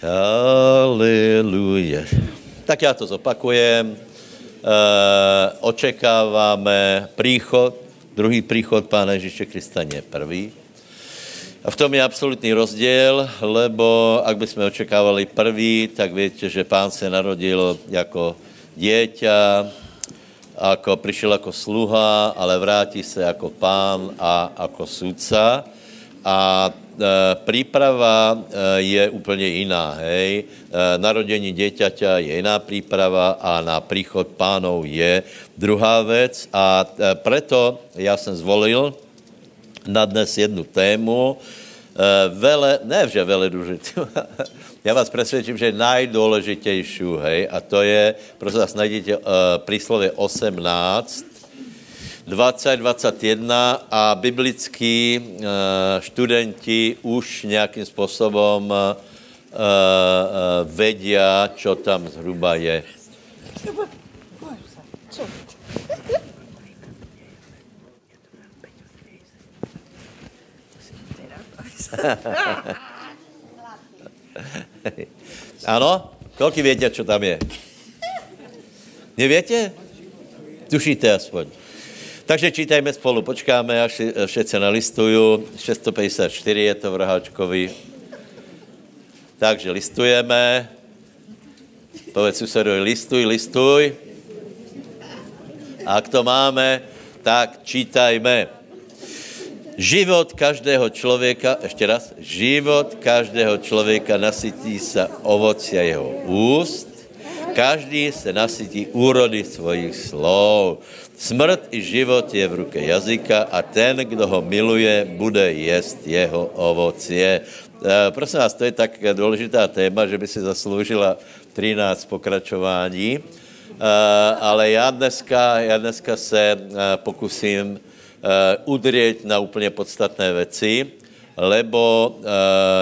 Haleluja. Tak já to zopakujem. E, očekáváme příchod, druhý příchod Pána Ježíše Krista nie prvý. A v tom je absolutní rozdíl, lebo ak bychom očekávali prvý, tak víte, že pán se narodil jako dieťa, jako přišel jako sluha, ale vrátí se jako pán a jako sudca. A e, příprava e, je úplně jiná, hej. E, narodení dieťaťa je jiná příprava a na příchod pánov je druhá věc. A e, preto já jsem zvolil na dnes jednu tému, e, vele, ne že vele důležitý, já vás přesvědčím, že nejdůležitější, hej, a to je, prosím vás, najdete uh, príslově 18, 20, 21 a biblickí uh, študenti už nějakým způsobem uh, uh, vedia, čo tam zhruba je. ano? Kolik větě, co tam je? Nevětě? Tušíte aspoň. Takže čítajme spolu, počkáme, až všetci nalistují. 654 je to v. Takže listujeme. Povedz susedovi, listuj, listuj. A to máme, tak čítajme. Život každého člověka, ještě raz, život každého člověka nasytí se ovocia jeho úst, každý se nasytí úrody svojich slov. Smrt i život je v ruce jazyka a ten, kdo ho miluje, bude jest jeho ovocie. E, prosím vás, to je tak důležitá téma, že by si zasloužila 13 pokračování, e, ale já dneska, já dneska se e, pokusím udrieť na úplně podstatné věci, lebo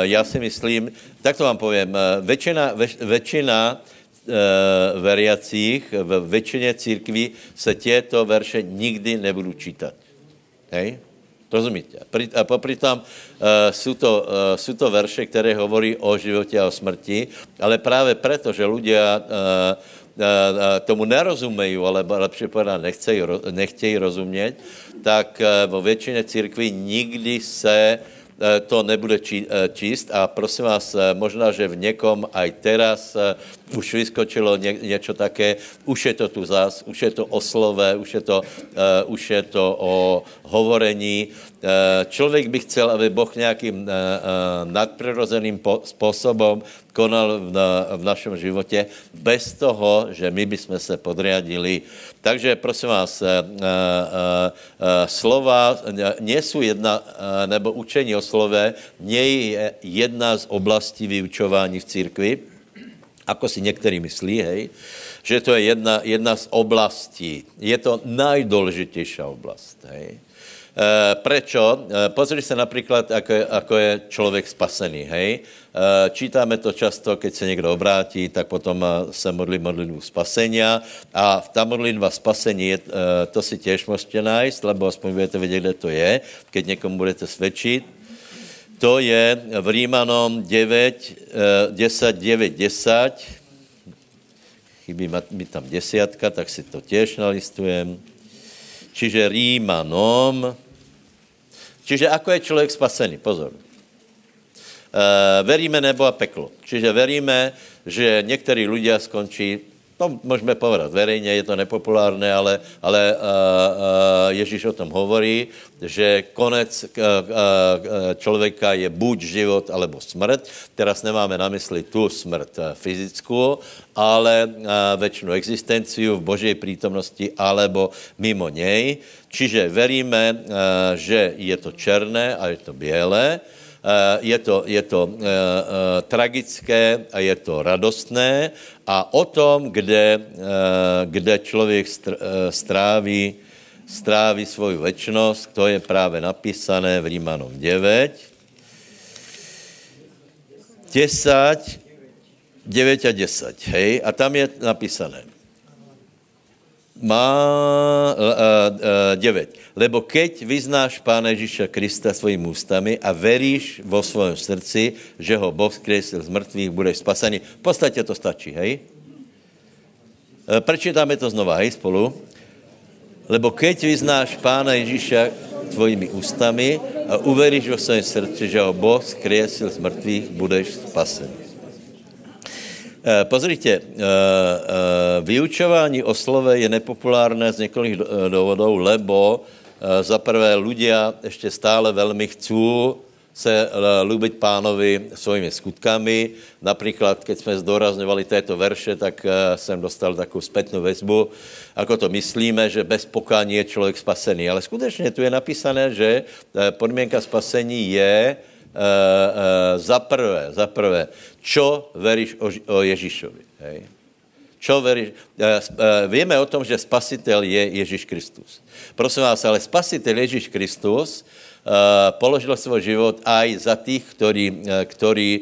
já si myslím, tak to vám povím, většina, většina uh, veriacích, v většině církví se těto verše nikdy nebudou čítat. Hej? Rozumíte? A popri tam uh, jsou, to, uh, jsou to verše, které hovorí o životě a o smrti, ale právě proto, že uh, tomu nerozumejí, ale lepší nechcejí, nechtějí rozumět, tak vo většině církví nikdy se to nebude číst a prosím vás, možná, že v někom aj teraz už vyskočilo ně, něco také, už je to tu zás, už je to o slove, už je to, už je to o hovorení. Uh, člověk by chcel, aby Boh nějakým uh, uh, nadprirozeným způsobem konal v, na, v našem životě bez toho, že my bychom se podriadili. Takže prosím vás, slova nie jsou jedna, nebo učení o slove, nie je jedna z oblastí vyučování v církvi, ako si někteří myslí, hej, že to je jedna, jedna z oblastí. Je to nejdůležitější oblast, hej. E, prečo? E, pozri se například, ako je, ako je člověk spasený, hej. E, čítáme to často, keď se někdo obrátí, tak potom se modlí modlitbu spasenia a ta modlitba spasení, to si těž můžete najít, lebo aspoň budete vědět, kde to je, keď někomu budete svědčit to je v Rímanom 9, 10, 9, 10. Chybí mi tam desiatka, tak si to těž nalistujem. Čiže Rímanom. Čiže ako je člověk spasený? Pozor. Uh, veríme nebo a peklo. Čiže veríme, že někteří lidé skončí to můžeme povedat verejně, je to nepopulárné, ale, ale uh, uh, Ježíš o tom hovorí, že konec uh, uh, člověka je buď život, alebo smrt. Teraz nemáme na mysli tu smrt fyzickou, ale uh, věčnou existenciu v Boží přítomnosti alebo mimo něj. Čiže veríme, uh, že je to černé a je to bělé, Eh, je to, je to uh, tragické a je to radostné a o tom, kde, kde člověk stráví, stráví svou věčnost, to je právě napísané v Rímanom 9. 10, 9 a 10, hej, a tam je napísané. Má uh, uh, 9. Lebo keď vyznáš Pána Ježíša Krista svojimi ústami a veríš vo svojom srdci, že ho Boh skresil z mŕtvych, budeš spasený. V podstate to stačí, hej? Uh, prečítáme to znova, hej, spolu. Lebo keď vyznáš Pána Ježíša tvojimi ústami a uveríš vo svojom srdci, že ho Boh skriesil z mŕtvych, budeš spasený. Eh, pozrite, eh, eh, vyučování o slove je nepopulárné z několik důvodů, lebo za prvé ľudia ještě stále velmi chcú se ľúbiť pánovi svojimi skutkami. Například, keď jsme zdorazňovali této verše, tak jsem dostal takovou zpětnou väzbu, ako to myslíme, že bez pokání je člověk spasený. Ale skutečně tu je napísané, že podmínka spasení je, za prvé, za prvé, čo veríš o, o Ježíšovi. Hej? Čo veríš? Uh, víme o tom, že spasitel je Ježíš Kristus. Prosím vás, ale spasitel Ježíš Kristus položil svůj život aj za tých,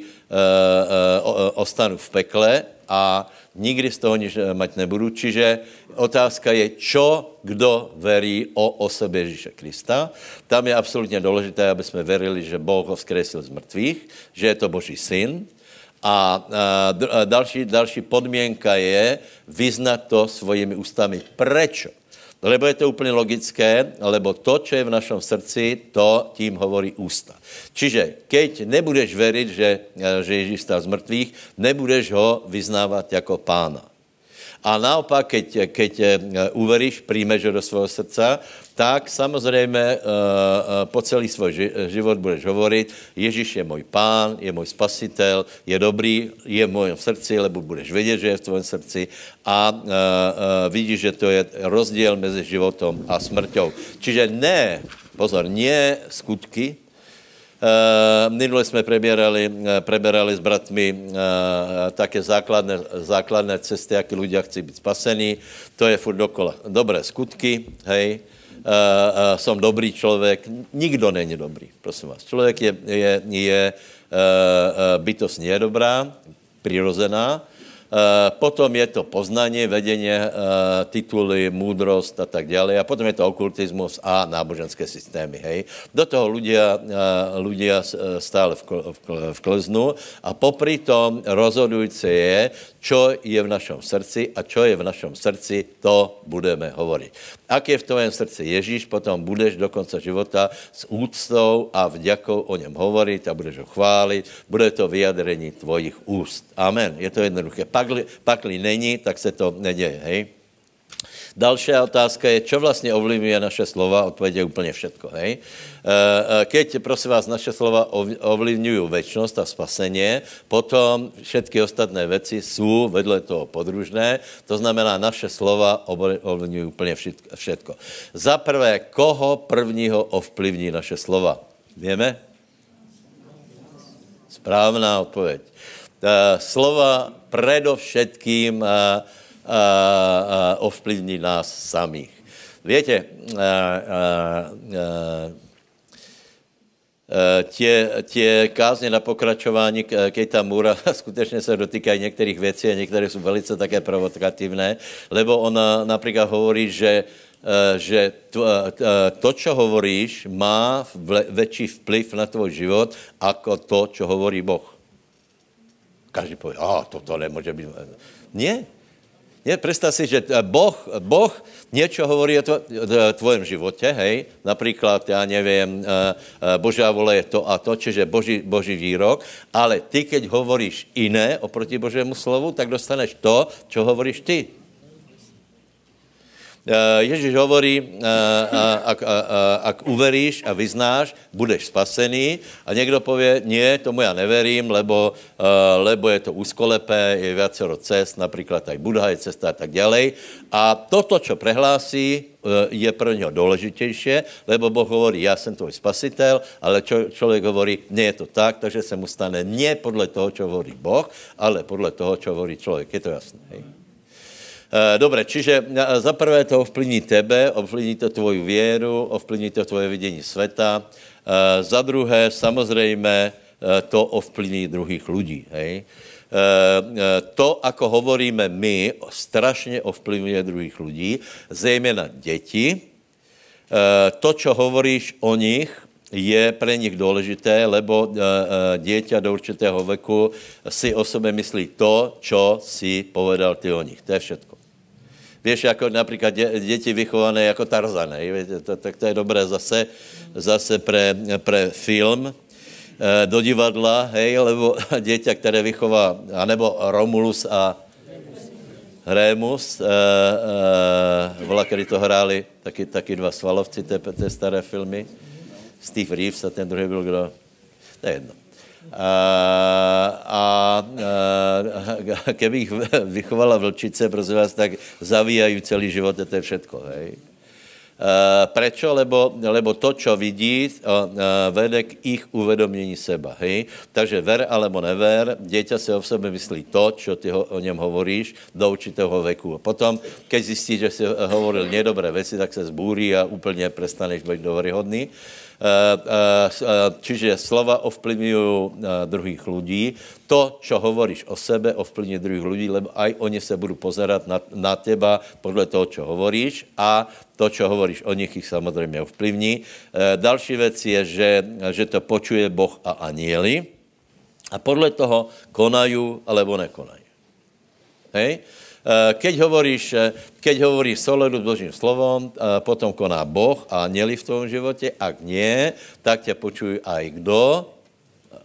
uh, uh, ostanú v pekle a nikdy z toho nič mať nebudú. Čiže otázka je, čo kdo verí o osobě Ježíše Krista. Tam je absolutně důležité, aby jsme verili, že Boh ho vzkresil z mrtvých, že je to Boží syn. A, a další, další podmínka je vyznat to svojimi ústami. Prečo? Lebo je to úplně logické, lebo to, co je v našem srdci, to tím hovorí ústa. Čiže keď nebudeš veriť, že, že Ježíš stál z mrtvých, nebudeš ho vyznávat jako pána. A naopak, keď, keď eh, uveríš, príjmeš ho do svého srdca, tak samozřejmě uh, uh, po celý svůj ži, život budeš hovorit, Ježíš je můj pán, je můj spasitel, je dobrý, je v mojom srdci, lebo budeš vědět, že je v tvém srdci a vidíš, že to je rozdíl mezi životom a smrťou. Čiže ne, pozor, nie skutky, minule jsme prebierali, uh, preberali s bratmi uh, také základné, základné cesty, jak ľudia chci být spasení. To je furt dokola. Dobré skutky, hej, som dobrý člověk. Nikdo není dobrý, prosím vás. Člověk je, je, je bytost je dobrá, přirozená, Eh, potom je to poznání, vedení, eh, tituly, múdrost a tak dále. A potom je to okultismus a náboženské systémy. Hej. Do toho ľudia, ľudia eh, stále v kleznu a popri tom rozhodující je, čo je v našem srdci a čo je v našem srdci, to budeme hovoriť. Ak je v tvém srdci Ježíš, potom budeš do konce života s úctou a vďakou o něm hovoriť a budeš ho chválit. Bude to vyjadrení tvojich úst. Amen. Je to jednoduché. Pakli, pakli není, tak se to neděje. Hej? Další otázka je, čo vlastně ovlivňuje naše slova? Odpověď je úplně všetko. Hej? Eh, eh, keď, prosím vás, naše slova ovlivňují väčšnost a spasení, potom všetky ostatné věci jsou vedle toho podružné, to znamená, naše slova ovlivňují úplně všetko. Za prvé, koho prvního ovplyvní naše slova? Víme? Správná odpověď. Eh, slova predovšetkým ovplyvní nás samých. Víte, tě, tě kázně na pokračování Kejta Mura skutečně se dotýkají některých věcí a některé jsou velice také provokativné, lebo ona například hovorí, že že to, to, čo hovoríš, má větší vplyv na tvůj život, jako to, čo hovorí Boh. Každý pově, a toto nemůže být. Nie, je, představ si, že eh, boh, boh něco hovorí o tvojem životě, hej, například, já nevím, eh, eh, Božá vole je to a to, čiže boží, boží výrok, ale ty, keď hovoríš jiné oproti Božému slovu, tak dostaneš to, co hovoríš ty. Eh, Ježíš hovorí, eh, ak, ak uveríš a vyznáš, budeš spasený a někdo pově, nie, tomu já neverím, lebo, eh, lebo je to úzkolepé, je viacero cest, například aj Buddha je cesta a tak dále. A toto, čo prehlásí, je pro něho důležitější, lebo Boh hovorí, já jsem tvoj spasitel, ale čo, člověk hovorí, nie je to tak, takže se mu stane nie podle toho, čo hovorí Boh, ale podle toho, čo hovorí člověk. Je to jasné. Hej? Eh, Dobře, čiže eh, za prvé to ovplyvní tebe, ovplyvní to tvoju věru, ovplyvní to tvoje vidění světa. Eh, za druhé, samozřejmě, to ovplyvní druhých lidí. Hej? To, ako hovoríme my, strašně ovplyvňuje druhých lidí, zejména děti. To, čo hovoríš o nich, je pre nich důležité, lebo dieťa do určitého veku si o sebe myslí to, čo si povedal ty o nich. To je všetko. Víš, jako například dě, děti vychované jako Tarzan, to, tak to je dobré zase, zase pre, pre film, eh, do divadla, hej, lebo dieťa, které vychová, anebo Romulus a Rémus, uh, uh, vola, kdy to hráli, taky, taky dva svalovci, té, té staré filmy, Steve Reeves a ten druhý byl kdo? To je jedno. A, a, a keby vychovala vlčice, prosím vás, tak zavíjají celý život, to je všetko, hej. Uh, prečo? Lebo, lebo to, čo vidí, vede k ich uvedomění seba. Hej? Takže ver alebo never, dieťa si o sebe myslí to, čo ty ho, o něm hovoríš do určitého veku. A potom, keď zjistí, že si hovoril nedobré věci, tak se zbúrí a úplně prestaneš být dobrýhodný. Eh, eh, čiže slova ovplyvňují eh, druhých lidí. To, čo hovoríš o sebe, ovplyvňuje druhých lidí, lebo aj oni se budou pozerat na, na teba podle toho, čo hovoríš a to, čo hovoríš o nich, ich samozřejmě ovplyvní. Další věc je, že, že to počuje Boh a anieli a podle toho konají alebo nekonají. Hej? Eh, keď hovoríš, eh, keď hovoríš soledu s Božím slovom, eh, potom koná Boh a neli v tom životě, ak nie, tak tě počují aj kdo,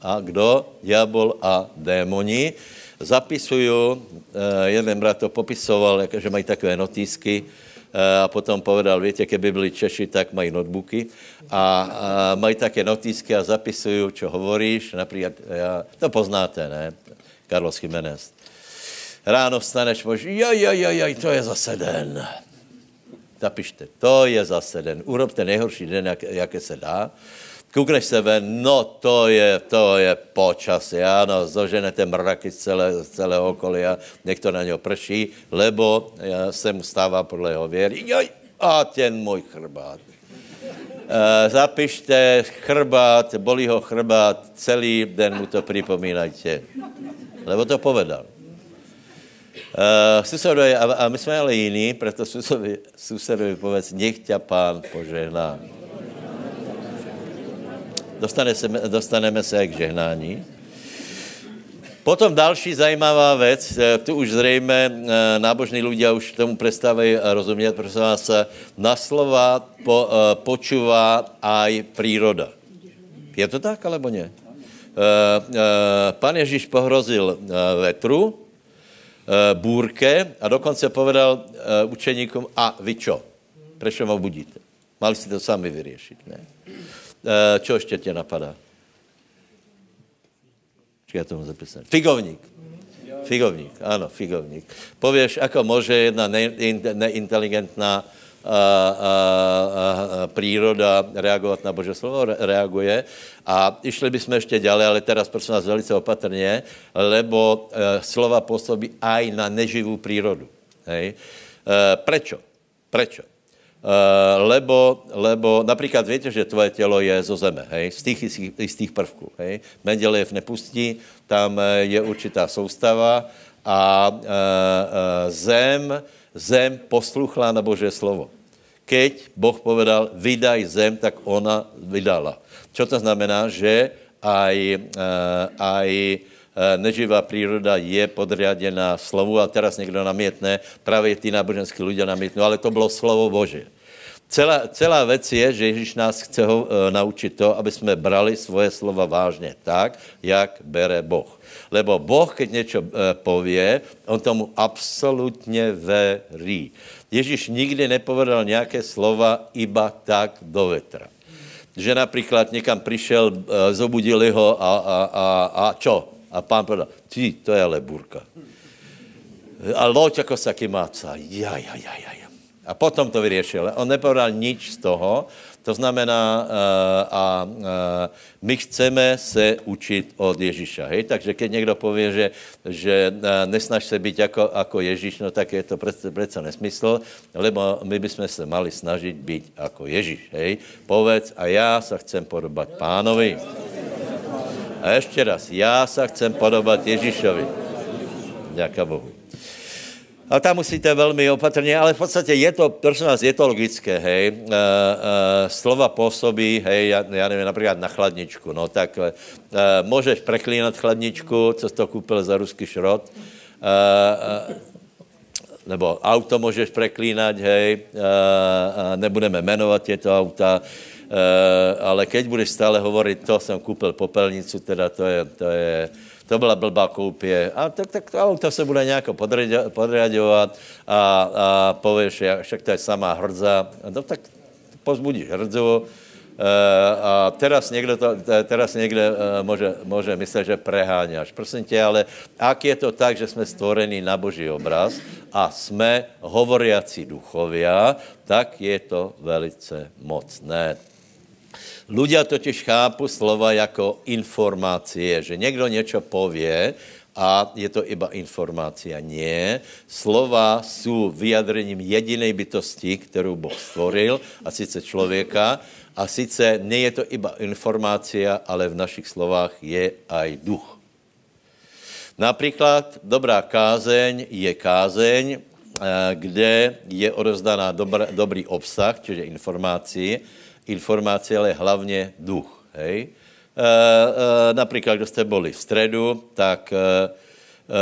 a kdo? Diabol a démoni. Zapisuju, jeden brat to popisoval, že mají takové notísky, a potom povedal, víte, keby byli Češi, tak mají notebooky a, a mají také notísky a zapisují, čo hovoríš, například, ja, to poznáte, ne? Carlos Jiménez ráno vstaneš, povíš, jaj, jaj, jaj, jaj, to je zase den. Zapište, to je zase den. Urobte nejhorší den, jak, jaké se dá. Koukneš se ven, no to je, to je počasí, ano, zoženete mraky z, celé, z celého okolí a někdo na něho prší, lebo se mu stává podle jeho věry. Joj, a ten můj chrbát. E, zapište chrbát, bolí ho chrbát, celý den mu to připomínajte. Lebo to povedal. Uh, susedovi, a, a my jsme ale jiní, proto susedovi, susedovi povedz, nech tě pán požehná. Dostane se, dostaneme se k žehnání. Potom další zajímavá věc, eh, tu už zřejmě eh, nábožní lidé už tomu přestávají rozumět, protože vás na slova po, počuvá aj příroda. Je to tak, alebo ne? Pan Ježíš pohrozil vetru, Eh, bůrke a dokonce povedal eh, učeníkům, a vy čo? Proč ho budíte? Mali si to sami vyřešit, ne? Eh, čo ještě tě napadá? Já tomu zapísám. Figovník. Figovník, ano, figovník. Pověš, ako může jedna neinteligentná a, a, a, příroda reagovat na Bože slovo, reaguje. A išli bychom ještě dále, ale teraz prosím vás velice opatrně, lebo e, slova působí aj na neživou přírodu. E, prečo? Prečo? Uh, lebo, lebo například víte, že tvoje tělo je zo zeme, hej, z těch istých prvků, hej. Mendelejev nepustí, tam je určitá soustava a uh, uh, zem, zem posluchla na Bože slovo. Keď Boh povedal, vydaj zem, tak ona vydala. Čo to znamená? Že aj, eh, aj eh, neživá příroda je podriadená slovu a teraz někdo namietne, právě ty náboženský lidé namietnou, ale to bylo slovo Bože. Celá, celá věc je, že Ježíš nás chce ho, e, naučit to, aby jsme brali svoje slova vážně tak, jak bere Boh. Lebo Boh, keď něco e, pově, on tomu absolutně verí. Ježíš nikdy nepovedal nějaké slova iba tak do vetra. Že například někam přišel, e, zobudili ho a, a, a, a čo? A pán povedal, ty, to je ale burka. A loď jako sa kymáca. Ja, ja, ja, ja, ja. A potom to vyřešil. On nepovedal nič z toho, to znamená, uh, a uh, my chceme se učit od Ježíša. Hej? Takže keď někdo pově, že, že uh, nesnaž se být jako, jako Ježíš, no tak je to přece nesmysl, lebo my bychom se mali snažit být jako Ježíš. Hej? Povedz, a já se chcem podobat pánovi. A ještě raz, já se chcem podobat Ježíšovi. Děká Bohu. A tam musíte velmi opatrně, ale v podstatě je to, prosím vás, je to logické, hej. E, e, slova působí, hej, já, já nevím, například na chladničku, no tak e, můžeš preklínat chladničku, co jsi to koupil za ruský šrot, e, e, nebo auto můžeš preklínat, hej, a nebudeme jmenovat těto auta, ale keď budeš stále hovorit, to jsem koupil popelnicu, teda to je, to je, to byla blbá koupě. A tak, tak to auto se bude nějak podriadovat a, a pověš, však to je samá hrdza. No tak pozbudíš hrdzu, Eh, a teraz někdo, to, teraz někde eh, může, může myslet, že preháňaš. Prosím tě, ale ak je to tak, že jsme stvorení na Boží obraz a jsme hovoriaci duchovia, tak je to velice mocné. Ľudia totiž chápu slova jako informácie, že někdo něco pově a je to iba informácia. Nie. Slova jsou vyjadrením jedinej bytosti, kterou Boh stvoril, a sice člověka, a sice nie je to iba informácia, ale v našich slovách je aj duch. Například dobrá kázeň je kázeň, eh, kde je odozdaná dobr, dobrý obsah, čiže informací, informace, ale hlavně duch. Hej? E, e, například, kdo jste byli v středu, tak e, e,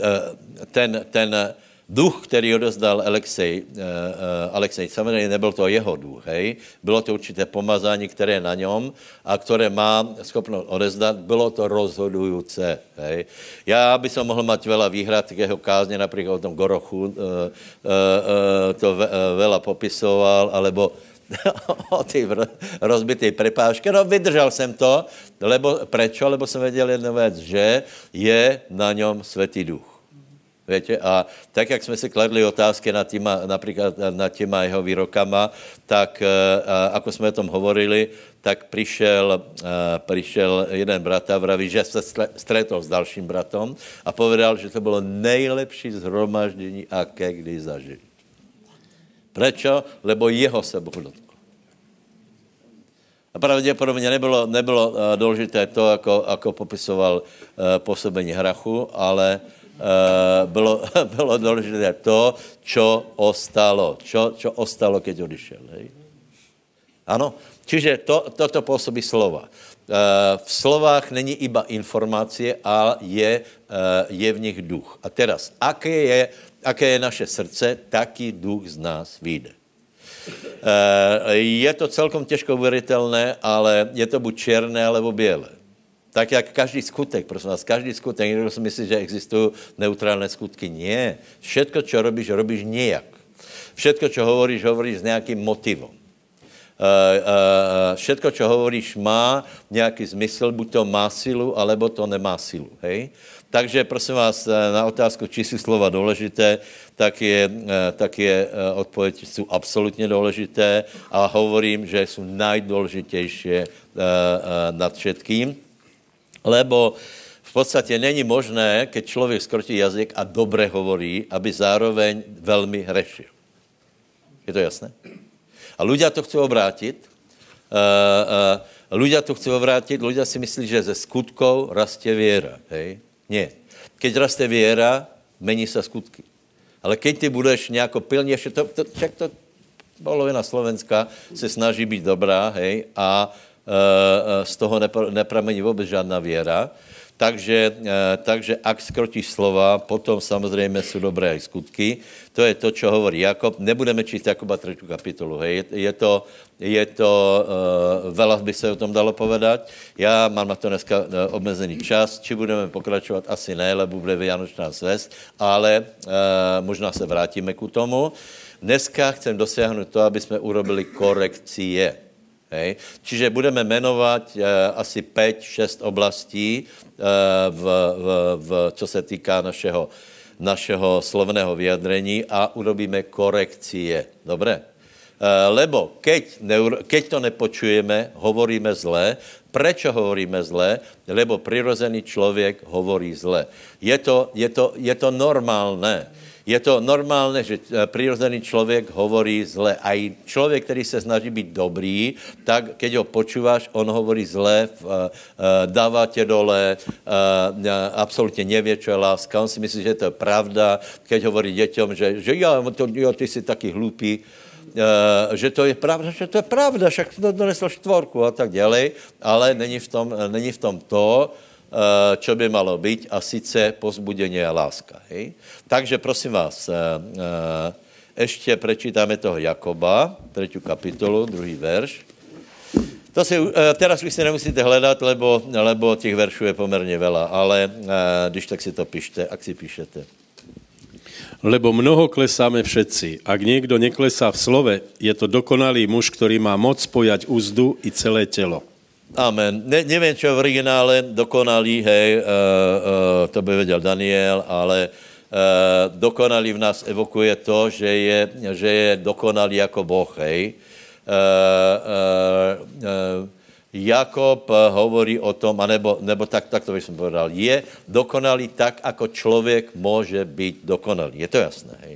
e, ten, ten duch, který odezdal Alexej, uh, uh, Alexej, samozřejmě nebyl to jeho duch, hej? bylo to určité pomazání, které na něm a které má schopnost odezdat, bylo to rozhodující. Hej? Já bych mohl mít veľa výhrad k jeho kázně, například o tom Gorochu, uh, uh, uh, to ve, uh, veľa popisoval, alebo o té rozbité prepážky. No vydržel jsem to, lebo prečo? Lebo jsem věděl jednu věc, že je na něm světý duch. Víte? A tak, jak jsme si kladli otázky nad těma, například nad těma jeho výrokama, tak eh, ako jsme o tom hovorili, tak přišel, eh, přišel jeden brat a vraví, že se stretol s dalším bratom a povedal, že to bylo nejlepší zhromaždění, aké kdy zažili. Prečo? Lebo jeho se dotkl. Pravděpodobně nebylo, nebylo eh, důležité to, jako, jako popisoval působení hrachu, ale Eh, bylo, bylo důležité to, čo ostalo. Čo, čo ostalo, keď odišel. Hej? Ano, čiže to, toto působí slova. V slovách není iba informace, ale je, je v nich duch. A teraz, aké je, aké je naše srdce, taký duch z nás vyjde. Je to celkom těžko uvěřitelné, ale je to buď černé, alebo bělé. Tak jak každý skutek, prosím vás, každý skutek, někdo si myslí, že existují neutrální skutky. Nie. Všetko, co robíš, robíš nějak. Všetko, co hovoríš, hovoríš s nějakým motivom. Uh, uh, všetko, co hovoríš, má nějaký zmysl, buď to má silu, alebo to nemá silu. Hej? Takže prosím vás, na otázku, či jsou slova důležité, tak je, tak je odpověď, jsou absolutně důležité a hovorím, že jsou nejdůležitější nad všetkým. Lebo v podstatě není možné, keď člověk skrotí jazyk a dobře hovorí, aby zároveň velmi hrešil. Je to jasné? A ľudia to chcou obrátit. Uh, ľudia to chcou obrátit, ľudia si myslí, že ze skutkov rastie věra. Hej? Nie. Keď raste věra, mení se skutky. Ale keď ty budeš nějako pilně, to, to, však to polovina Slovenska se snaží být dobrá, hej, a Eh, eh, z toho nepramení vůbec žádná věra. Takže, eh, takže ak skrotíš slova, potom samozřejmě jsou dobré i skutky. To je to, co hovorí Jakob. Nebudeme číst Jakoba 3. kapitolu. Hej. Je, to, je to uh, veľa by se o tom dalo povedat. Já mám na to dneska omezený čas. Či budeme pokračovat? Asi ne, lebo bude Vianočná svest, ale uh, možná se vrátíme ku tomu. Dneska chcem dosáhnout to, aby jsme urobili korekcie. Hej. Čiže budeme jmenovat uh, asi 5-6 oblastí, uh, v, v, v, co se týká našeho, našeho slovného vyjadrení a urobíme korekcie. Dobré? Uh, lebo keď, neur, keď to nepočujeme, hovoríme zle. Prečo hovoríme zle? Lebo přirozený člověk hovorí zle. Je to, je to, je to normálné. Je to normálne, že eh, přirozený člověk hovorí zle. A i člověk, který se snaží být dobrý, tak keď ho počúváš, on hovorí zle, dává tě dole, absolutně nevě, čo je láska. On si myslí, že to je pravda, keď hovorí dětem, že, že jo, to, jo, ty jsi taky hlupý. Uh, že to je pravda, že to je pravda, však to donesl štvorku a tak dále, ale není v tom, není v tom to, čo by malo být, a sice pozbudení a láska. Hej? Takže prosím vás, uh, ještě prečítáme toho Jakoba, třetí kapitolu, druhý verš. To si, teraz už si nemusíte hledat, lebo, lebo těch veršů je poměrně vela, ale když tak si to pište, ak si píšete. Lebo mnoho klesáme všetci. Ak niekto neklesá v slove, je to dokonalý muž, ktorý má moc spojať úzdu i celé telo. Amen. Ne, nevím, čo v originále dokonalý, hej, uh, uh, to by věděl Daniel, ale uh, dokonalý v nás evokuje to, že je, že je dokonalý jako Boh, hej. Uh, uh, uh, Jakob hovorí o tom, anebo, nebo tak, tak to bych som povedal, je dokonalý tak, ako člověk může být dokonalý. Je to jasné, hej?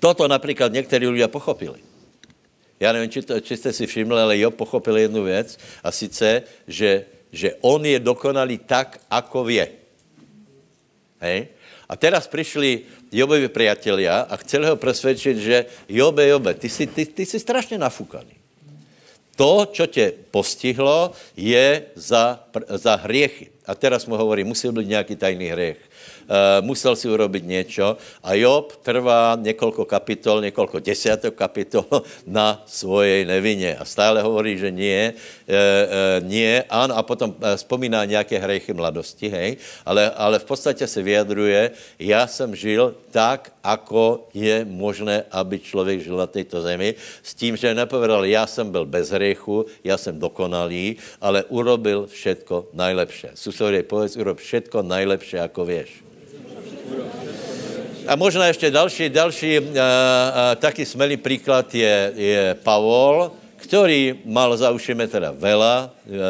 Toto například někteří lidé pochopili. Já nevím, či, to, či jste si všimli, ale jo, pochopil jednu věc, a sice, že, že on je dokonalý tak, ako vie. Hej? A teraz přišli Jobovi priatelia a chceli ho presvědčit, že Jobe, Jobe, ty jsi, ty, ty jsi strašně nafukaný to, čo tě postihlo, je za, za hriechy. A teraz mu hovorí, musí být nějaký tajný hriech. Uh, musel si urobiť něco. A Job trvá několik kapitol, několik desiatok kapitol na svojej nevině. A stále hovorí, že nie, uh, uh, nie, ano, a potom vzpomíná nějaké hriechy mladosti, hej, ale, ale v podstatě se vyjadruje, já jsem žil tak, ako je možné, aby člověk žil na této zemi, s tím, že nepovedal, já jsem byl bez hriechu, já jsem dokonalý, ale urobil všetko najlepšie. Susorie, povedz, urob všetko najlepšie, ako vieš. A možná ještě další, další uh, uh, taky smelý příklad je, je Pavol, který mal za ušimi teda vela. Uh, uh,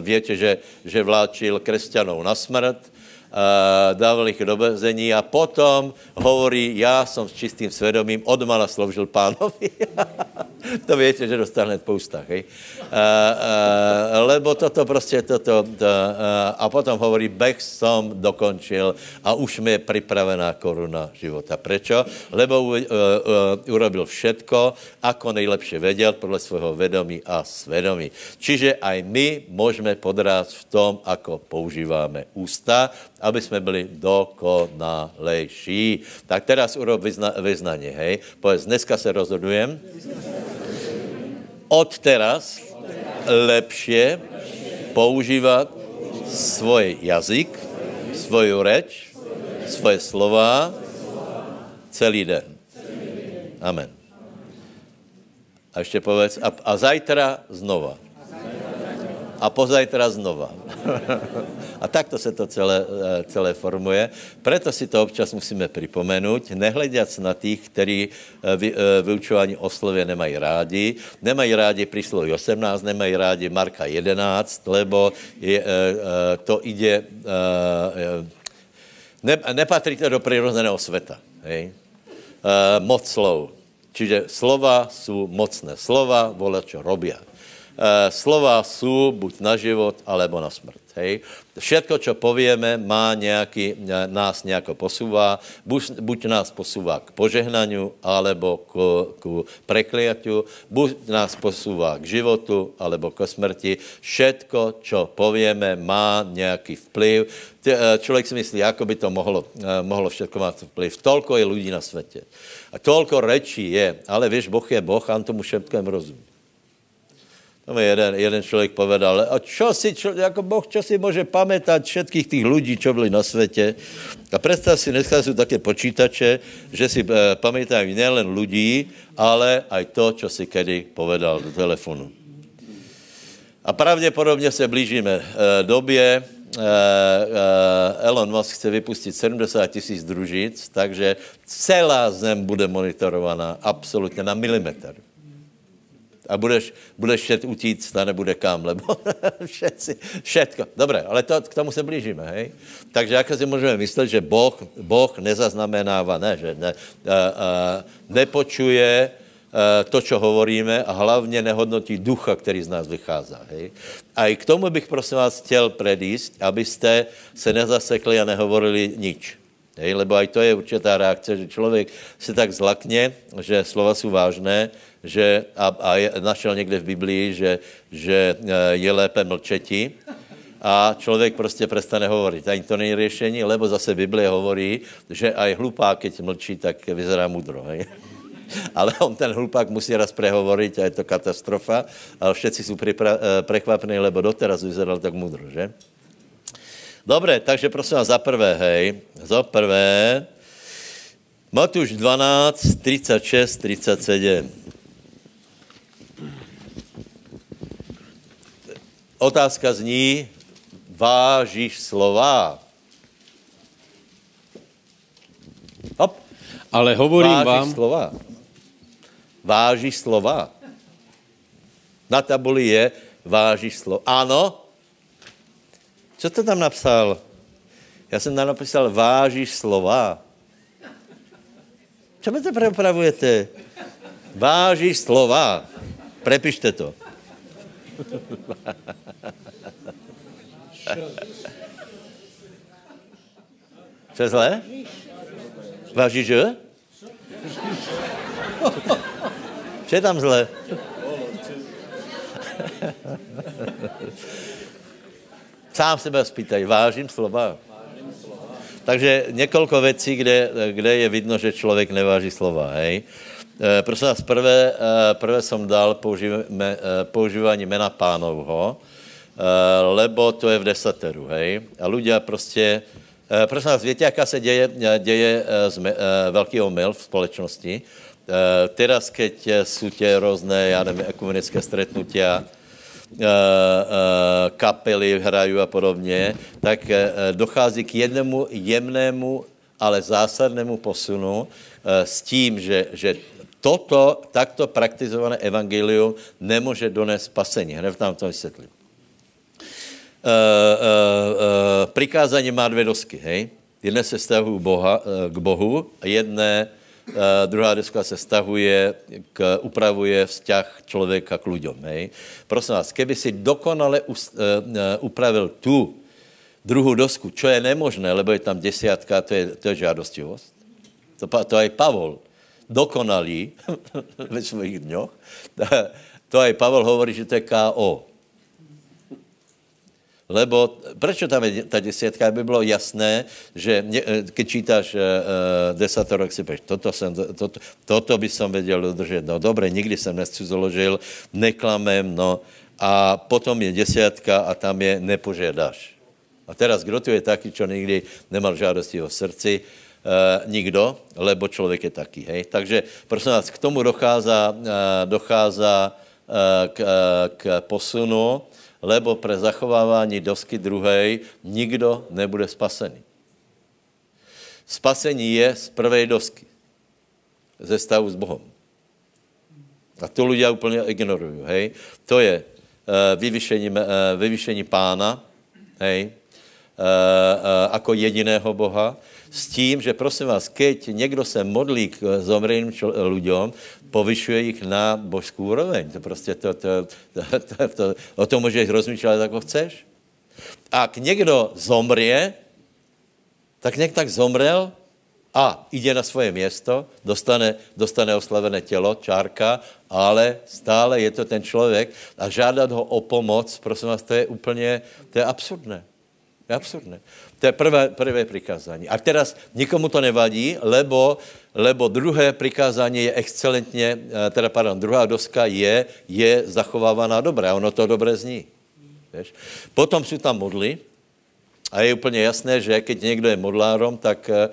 víte, že, že vláčil křesťanů na smrt, uh, dával ich do bezení a potom hovorí, já jsem s čistým svědomím odmala sloužil pánovi. to víte, že dostane po ústach, hej? Uh, uh, lebo toto prostě, toto, to, a potom hovorí, beh som dokončil a už mi je připravená koruna života. Prečo? Lebo uh, uh, urobil všetko, ako nejlepše věděl, podle svého vědomí a svědomí. Čiže aj my můžeme podrát v tom, ako používáme ústa, aby jsme byli dokonalejší. Tak teraz urob vyzna, vyznanie, hej? Povedz, dneska se rozhodujem od teraz lepše používat svůj jazyk, svoju reč, svoje slova celý den. Amen. A ještě povedz, a, a zajtra znova. A pozajtra znova. A takto se to celé, eh, celé formuje. Proto si to občas musíme připomenout, nehledět na těch, kteří eh, vy, eh, vyučování o slově nemají rádi. Nemají rádi prísloví 18, nemají rádi Marka 11, lebo je, to ide, ne, nepatří to do přirozeného světa. Hej? Moc slov. Čiže slova jsou mocné. Slova vole, čo robia. Slova jsou buď na život, alebo na smrt. Hej. Všetko, čo povieme, má nějaký, nás nějako posúvá. Buď, buď nás posúvá k požehnaniu, alebo k, k prekliatiu. Buď nás posúvá k životu, alebo k smrti. Všetko, čo povieme, má nějaký vplyv. E, člověk si myslí, ako by to mohlo, e, mohlo všetko mít vplyv. Tolko je lidí na světě. A tolko rečí je, ale víš, Boh je Boh, a on tomu všetkému rozumí. To mi jeden, jeden člověk povedal, a čo si, čo, jako Boh, čo si může pamätať všetkých těch lidí, čo byli na světě. A představ si, dneska jsou také počítače, že si e, pamätají nejen lidí, ale aj to, čo si kedy povedal do telefonu. A pravděpodobně se blížíme e, době, e, e, Elon Musk chce vypustit 70 tisíc družic, takže celá zem bude monitorovaná absolutně na milimetr. A budeš, budeš šet utíct a nebude kam, lebo všetci, všetko. Dobré, ale to, k tomu se blížíme, hej? Takže jak si můžeme myslet, že Boh, boh nezaznamenává, ne, že ne, a, a, nepočuje a, to, čo hovoríme a hlavně nehodnotí ducha, který z nás vychází. Hej? A i k tomu bych prosím vás chtěl predíst, abyste se nezasekli a nehovorili nič. Hej, lebo aj to je určitá reakce, že člověk se tak zlakne, že slova jsou vážné, že, a, a je, našel někde v Biblii, že, že e, je lépe mlčeti a člověk prostě prestane hovorit. Ani to není řešení, lebo zase Biblie hovorí, že aj hlupák, keď mlčí, tak vyzerá mudro. Hej? Ale on ten hlupák musí raz prehovoriť a je to katastrofa. Ale všetci jsou e, prekvapení, lebo doteraz vyzeral tak mudro, že? Dobre, takže prosím vás za prvé, hej, za prvé, Matúš 12, 36, 37. Otázka zní, vážíš slova? Hop. Ale hovorím vážíš vám... slova? Vážíš slova? Na tabuli je vážíš slova. Ano, co to tam napsal? Já jsem tam napsal, vážíš slova. Co mi to prepravujete? Vážíš slova. Prepište to. Co je zlé? Vážíš, že? Co je tam zlé? Sám sebe spýtaj, vážím slova. Takže několik věcí, kde, kde je vidno, že člověk neváží slova, hej. E, prosím vás, prvé, e, prvé jsem dal používání, e, používání mena pánovho, lebo to je v desateru, hej. A ľudia prostě, prosím vás, víte, jaká se děje, děje z, velký omyl v společnosti? Teraz, keď jsou tě různé, já nevím, ekumenické stretnutia, Eh, eh, kapely hrají a podobně, tak eh, dochází k jednému jemnému, ale zásadnému posunu s tím, že, že toto takto praktizované evangelium nemůže donést spasení. Hned tam to vysvětlím. Uh, uh, uh, prikázání má dvě dosky, hej? Jedné se stahují Boha, k Bohu a jedné Uh, druhá deska se stahuje, k, upravuje vzťah člověka k ľuďom. Hej. Prosím vás, keby si dokonale us, upravil tu druhou dosku, čo je nemožné, lebo je tam desiatka, to je, to je žádostivost. To, to aj Pavol dokonalý ve svých dňoch. To aj Pavol hovorí, že to je K.O. Lebo proč tam je ta desítka, aby bylo jasné, že eh, keď čítáš uh, desatoro, si povíš, toto, jsem, toto, toto by som věděl udržet. No dobré, nikdy jsem nescuzoložil, neklamem, no. A potom je desiatka a tam je nepožádáš. A teraz, kdo tu je taký, čo nikdy nemal žádosti o srdci? Uh, nikdo, lebo člověk je taký, hej. Takže, prosím vás, k tomu dochází, uh, dochází uh, k, k posunu, lebo pre zachovávání dosky druhej nikdo nebude spasený. Spasení je z prvej dosky. Ze stavu s Bohem. A to ľudia úplně ignorují, hej. To je uh, vyvyšení, uh, vyvyšení pána, hej, uh, uh, jediného Boha, s tím, že prosím vás, keď někdo se modlí k zomrelým lidem, povyšuje jich na božskou úroveň. To prostě to, to, to, to, to, o tom můžeš rozmýšlet, jako chceš. A k někdo zomrie, tak někdo tak zomrel a jde na svoje město, dostane, dostane oslavené tělo, čárka, ale stále je to ten člověk a žádat ho o pomoc, prosím vás, to je úplně, to je absurdné. Je absurdné. To je prvé, prvé prikázání. A teraz nikomu to nevadí, lebo, lebo druhé prikázání je excelentně, eh, teda pardon, druhá doska je, je zachovávaná dobré. Ono to dobré zní. Víš? Potom jsou tam modly, a je úplně jasné, že keď někdo je modlárom, tak uh,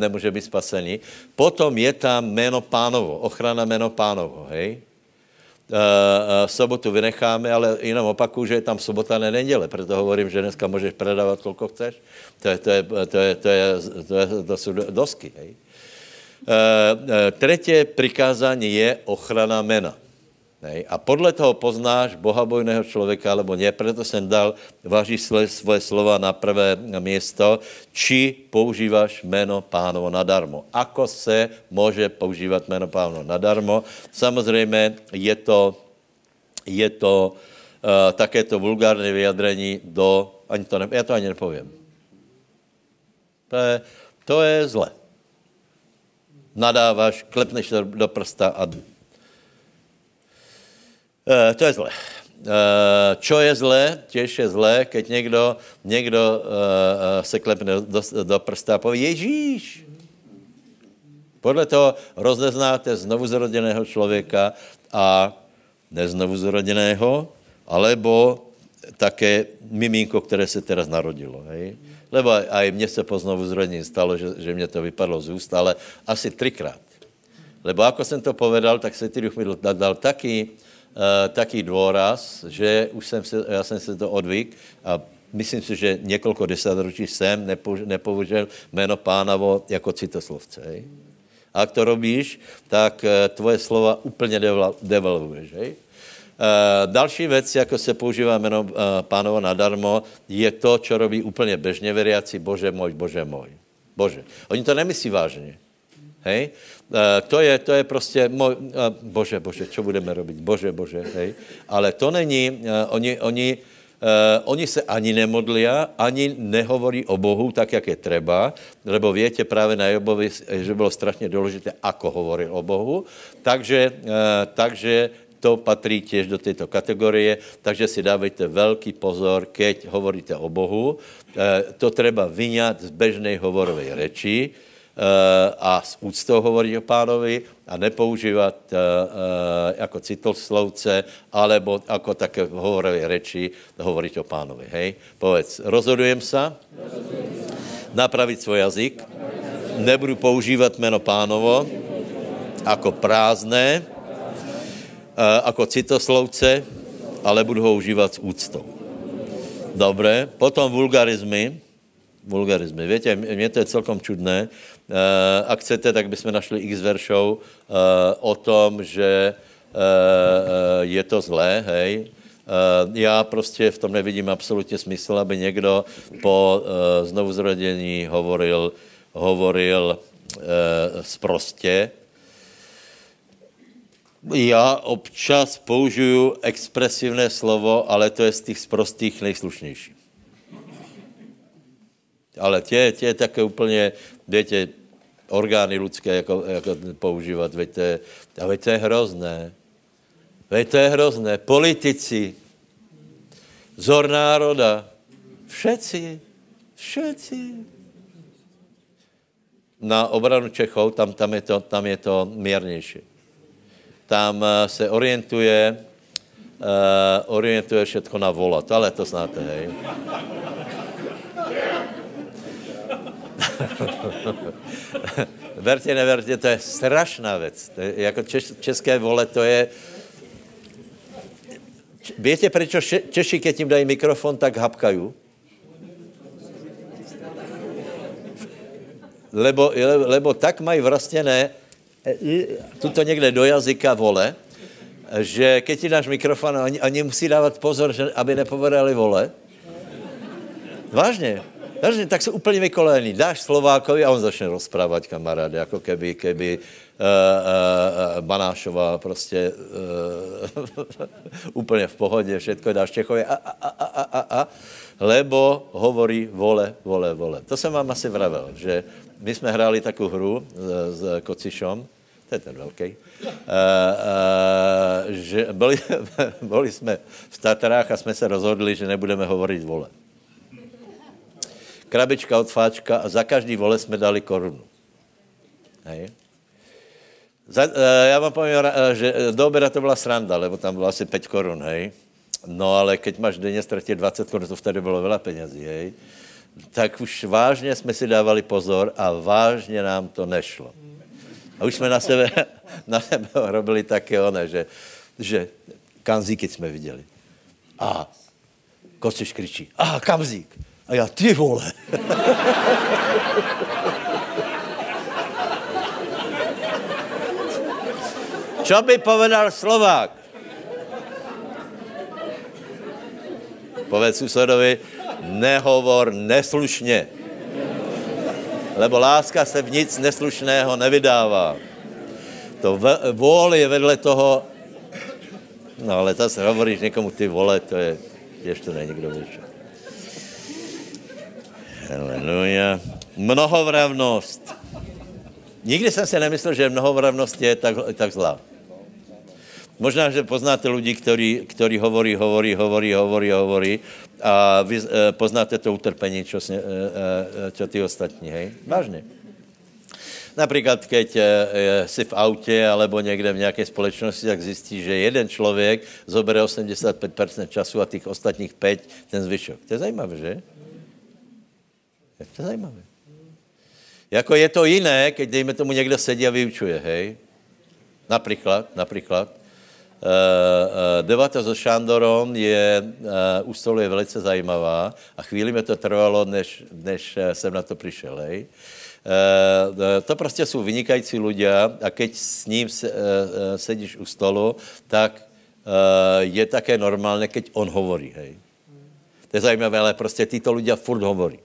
nemůže být spasený. Potom je tam jméno pánovo, ochrana jméno pánovo, hej? Uh, uh, sobotu vynecháme, ale jenom opakuju, že je tam sobota, ne neděle, proto hovorím, že dneska můžeš predávat, kolko chceš. To, je, to, je, to, je, to, je, to, je, to jsou dosky. Hej. Uh, třetí přikázání je ochrana mena. Nej? A podle toho poznáš bohabojného člověka, alebo ne. Proto jsem dal, váží svoje, slova na prvé město, či používáš jméno pánovo nadarmo. Ako se může používat jméno pánovo nadarmo? Samozřejmě je to, je to uh, také to vulgárné vyjadrení do, ani to ne, já to ani nepovím. To je, to je zle. Nadáváš, klepneš do prsta a Uh, to je zlé. Uh, čo je zlé? Těž je zlé, keď někdo, někdo uh, se klepne do, do prsta a povie Ježíš. Podle toho rozeznáte znovuzrodeného člověka a neznovuzrodeného, alebo také miminko, které se teraz narodilo. Hej? Lebo aj mně se po znovuzrodení stalo, že, že mě to vypadlo z úst, ale asi třikrát. Lebo ako jsem to povedal, tak se ty duch mi dal, dal taký, uh, taký dôraz, že už jsem se, já jsem se to odvyk a myslím si, že několik desatročí jsem nepoužil jméno pánavo jako citoslovce. Hej? A jak to robíš, tak uh, tvoje slova úplně devalvuješ. Hej? Uh, další věc, jako se používá jméno uh, pánovo nadarmo, je to, co robí úplně běžně veriaci, bože můj, bože můj. Bože. Oni to nemyslí vážně. Hej? Uh, to, je, to je prostě, můj, uh, bože, bože, co budeme robit? Bože, bože, hej? Ale to není, uh, oni, oni, Uh, oni se ani nemodlia, ani nehovorí o Bohu tak, jak je treba, lebo větě právě na Jobovi, že bylo strašně důležité, ako hovoril o Bohu. Takže, uh, takže to patří těž do této kategorie, takže si dávejte velký pozor, keď hovoríte o Bohu. E, to treba vyňat z bežnej hovorovej reči a s úctou hovorit o pánovi a nepoužívat e, jako citoslovce, alebo jako také v hovorovej reči hovoriť o pánovi. Hej? Povedz, rozhodujem se, napravit svůj jazyk, nebudu používat jméno pánovo jako prázdné, jako citoslovce, ale budu ho užívat s úctou. Dobré. Potom vulgarizmy. Vulgarizmy. Víte, mě to je celkom čudné. Uh, ak chcete, tak bychom našli x veršou uh, o tom, že uh, je to zlé, hej. Já prostě v tom nevidím absolutně smysl, aby někdo po znovuzrodení hovoril, hovoril sprostě, já občas použiju expresivné slovo, ale to je z těch sprostých nejslušnější. Ale tě, tě také úplně, víte, orgány lidské jako, jako používat, veď a veď to je hrozné. Veď to je hrozné. Politici, zor národa, všetci, všetci. Na obranu Čechov, tam, tam, je, to, tam je to mírnější tam eh, se orientuje, uh, orientuje všechno na vola. To ale to znáte, hej. verte, neverte, to je strašná věc. Jako češ, české vole, to je... Víte, proč Češi, keď jim dají mikrofon, tak hapkají? Lebo, lebo tak mají vrastěné tuto někde do jazyka vole, že keď ti dáš mikrofon, oni, oni musí dávat pozor, že, aby nepovedali vole. Vážně. Vážně, tak jsou úplně vykolení. Dáš Slovákovi a on začne rozprávat kamarád, jako keby, keby uh, uh, Banášová prostě uh, úplně v pohodě, všetko dáš Čechově a, a, a, a, a, a, lebo hovorí vole, vole, vole. To jsem vám asi vravel, že my jsme hráli takovou hru s, s Kocišom, to je ten velký, uh, uh, že byli, byli jsme v Tatrách a jsme se rozhodli, že nebudeme hovorit vole. Krabička od fáčka a za každý vole jsme dali korunu. Hej. Za, uh, já vám povím, že do oběda to byla sranda, lebo tam bylo asi 5 korun, hej. No ale keď máš denně ztratit 20 korun, to vtedy bylo veľa penězí, hej. Tak už vážně jsme si dávali pozor a vážně nám to nešlo. A už jsme na sebe, na sebe robili také one, že, že kamzíky jsme viděli. A Kostiš kričí, a kamzík. A já, ty vole. Co by povedal Slovák? Povedz susedovi, nehovor neslušně. Lebo láska se v nic neslušného nevydává. To vol je vedle toho, no ale zase hovoríš někomu, ty vole, to je, ještě to není kdo většinou. Haleluja. Mnohovravnost. Nikdy jsem si nemyslel, že mnohovravnost je tak, tak zlá. Možná, že poznáte lidi, kteří, kteří hovorí, hovorí, hovorí, hovorí, hovorí a vy e, poznáte to utrpení, čo, e, e, čo ty ostatní, hej? Vážně. Například, keď e, si v autě alebo někde v nějaké společnosti, tak zjistí, že jeden člověk zobere 85% času a těch ostatních 5 ten zvyšok. To je zajímavé, že? Je to zajímavé. Jako je to jiné, keď dejme tomu někdo sedí a vyučuje, hej? Například, například. Uh, uh, debata so Šandorom je, uh, u stolu je velice zajímavá a chvíli mi to trvalo, než, než jsem na to přišel, hej? Uh, to prostě jsou vynikající ľudia a keď s ním se, uh, sedíš u stolu, tak uh, je také normálně, keď on hovorí, hej? To je zajímavé, ale prostě tyto ľudia furt hovorí.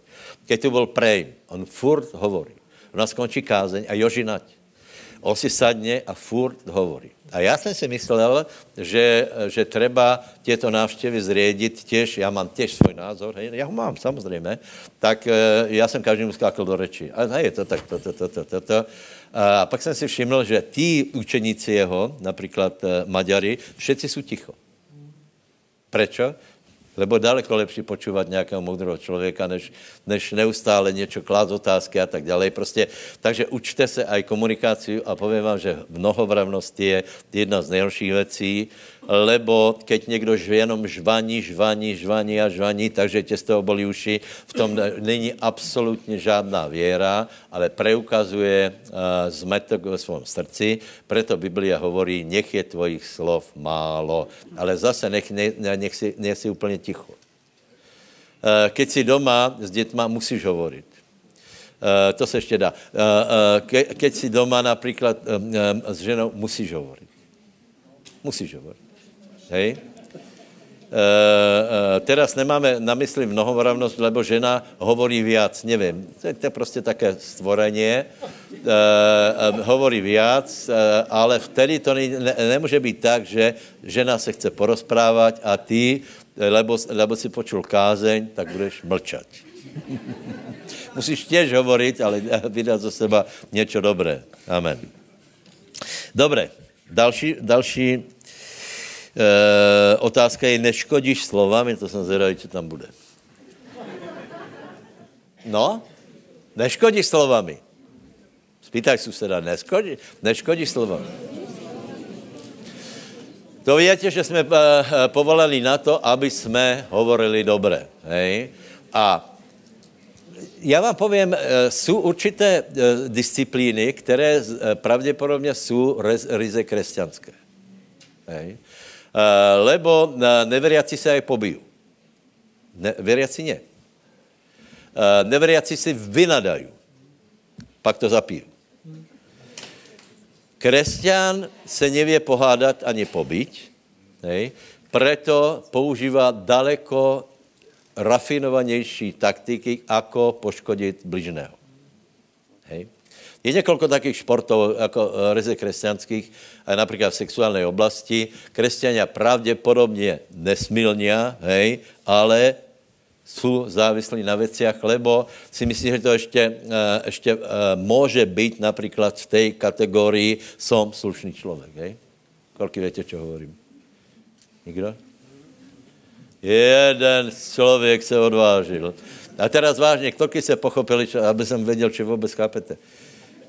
Keď tu byl Prej, on furt hovorí. Ona skončí kázeň a Jožinať. On si sadne a furt hovorí. A já jsem si myslel, že, že treba těto návštěvy zriediť těž, já mám těž svůj názor, hej, já ho mám samozřejmě, tak e, já jsem každému skákal do reči. A hej, to tak, to, to, to, to, to, to. A pak jsem si všiml, že tí učeníci jeho, například e, Maďari, všetci jsou ticho. Prečo? Lebo daleko lepší počúvat nějakého moudrého člověka, než, než neustále něco klát otázky a tak dále. Prostě, takže učte se aj komunikaci a povím vám, že mnohovravnost je jedna z nejhorších věcí, lebo keď někdo jenom žvaní, žvaní, žvaní a žvaní, takže tě z toho bolí uši, v tom není absolutně žádná věra, ale preukazuje uh, zmetok ve svém srdci, preto Biblia hovorí, nech je tvojich slov málo, ale zase nech, ne, nech, si, nech si úplně ticho. Uh, keď si doma s dětma, musíš hovorit. Uh, to se ještě dá. Uh, uh, ke, keď si doma například s ženou, musíš hovorit. Musíš hovorit. Hej? Uh, uh, teraz nemáme na mysli mnohovravnost, lebo žena hovorí viac, nevím, to je, prostě také stvorenie, uh, uh, hovorí viac, uh, ale vtedy to ne, ne, nemůže být tak, že žena se chce porozprávat a ty, lebo, lebo si počul kázeň, tak budeš mlčat. Musíš těž hovorit, ale vydat za seba něco dobré. Amen. Dobré, další, další E, otázka je, neškodíš slovami, to jsem zvědavý, co tam bude. No, neškodíš slovami. Spýtaj suseda, neškodí, neškodíš slovami. To víte, že jsme eh, povolali na to, aby jsme hovorili dobré. Hej? A já vám povím, eh, jsou určité disciplíny, které pravděpodobně jsou ryze křesťanské. Hej? Eh, lebo neveriaci se aj pobijú. Ne, veriaci ne. Eh, neveriaci si vynadají. Pak to zapíjí. Kresťan se nevě pohádat ani pobyť, hej, preto používá daleko rafinovanější taktiky, ako poškodit bližného. Je několik takých športů, jako eh, ryze křesťanských, například v sexuální oblasti. Křesťania pravděpodobně nesmilnia, hej, ale jsou závislí na věciach, lebo si myslím, že to ještě, eh, ještě eh, může být například v té kategorii som slušný člověk, hej? Kolik víte, čo hovorím? Nikdo? Jeden člověk se odvážil. A teraz vážně, ktoky se pochopili, aby jsem věděl, či vůbec chápete.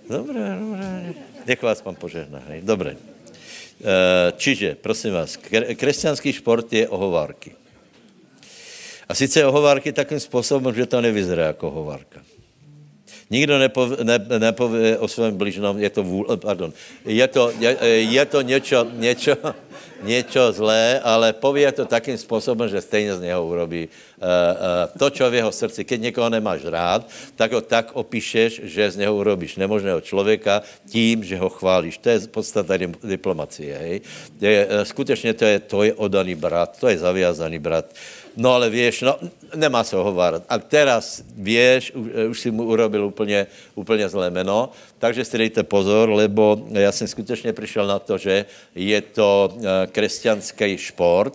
Dobré, dobré. Nech vás pan požehná. Hej. Dobré. E, čiže, prosím vás, křesťanský šport je ohovárky. A sice ohovárky takým způsobem, že to nevyzerá jako ohovárka. Nikdo nepově, ne, nepově o svém bližnom, je to vůl, pardon, je to, je, je to něco, něco, něco zlé, ale pově to takým způsobem, že stejně z něho urobí uh, uh, to, čo v jeho srdci. Keď někoho nemáš rád, tak ho tak opíšeš, že z něho urobíš nemožného člověka tím, že ho chválíš. To je podstata diplomacie. Hej? Je, uh, skutečně to je, to je odaný brat, to je zaviazaný brat. No ale vieš, no nemá se ohovárat. A teraz vieš, už, už si mu urobil úplně, úplně zlé meno, takže si dejte pozor, lebo já jsem skutečně přišel na to, že je to křesťanský šport,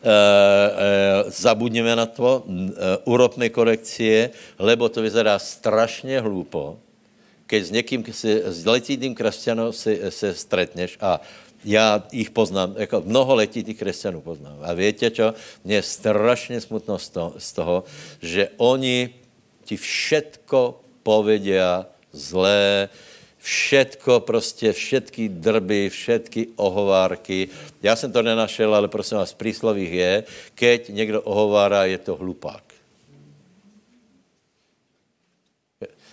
Uh, uh, zabudněme na to, uh, urobme korekcie, lebo to vyzerá strašně hlupo, keď s někým, s letitým křesťanem se, se stretneš a já jich poznám, jako mnoho letí těch křesťanů poznám. A víte čo? Mně je strašně smutno z toho, z toho, že oni ti všetko povedia zlé, všetko prostě, všetky drby, všetky ohovárky. Já jsem to nenašel, ale prosím vás, v príslovích je, keď někdo ohovára, je to hlupák.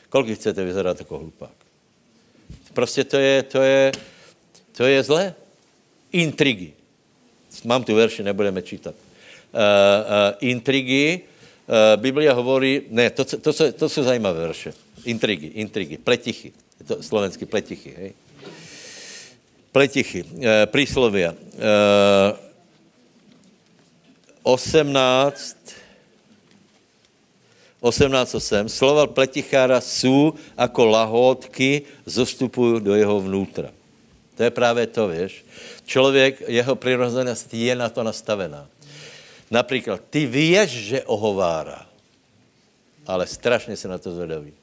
Kolik chcete vyzerat jako hlupák? Prostě to je, to je, to je zlé. Intrigy. Mám tu verši, nebudeme čítat. Uh, uh, intrigy. Uh, Biblia hovorí, ne, to, to, to, to jsou zajímavé verše. Intrigy, intrigy, pletichy. Je to slovenský pletichy, hej? Pletichy, uh, príslovia. Uh, 18, 18.8. Slova pletichára jsou jako lahódky, zostupují do jeho vnútra. To je právě to, víš. Člověk, jeho přirozenost je na to nastavená. Například, ty víš, že ohovára, ale strašně se na to zvedaví.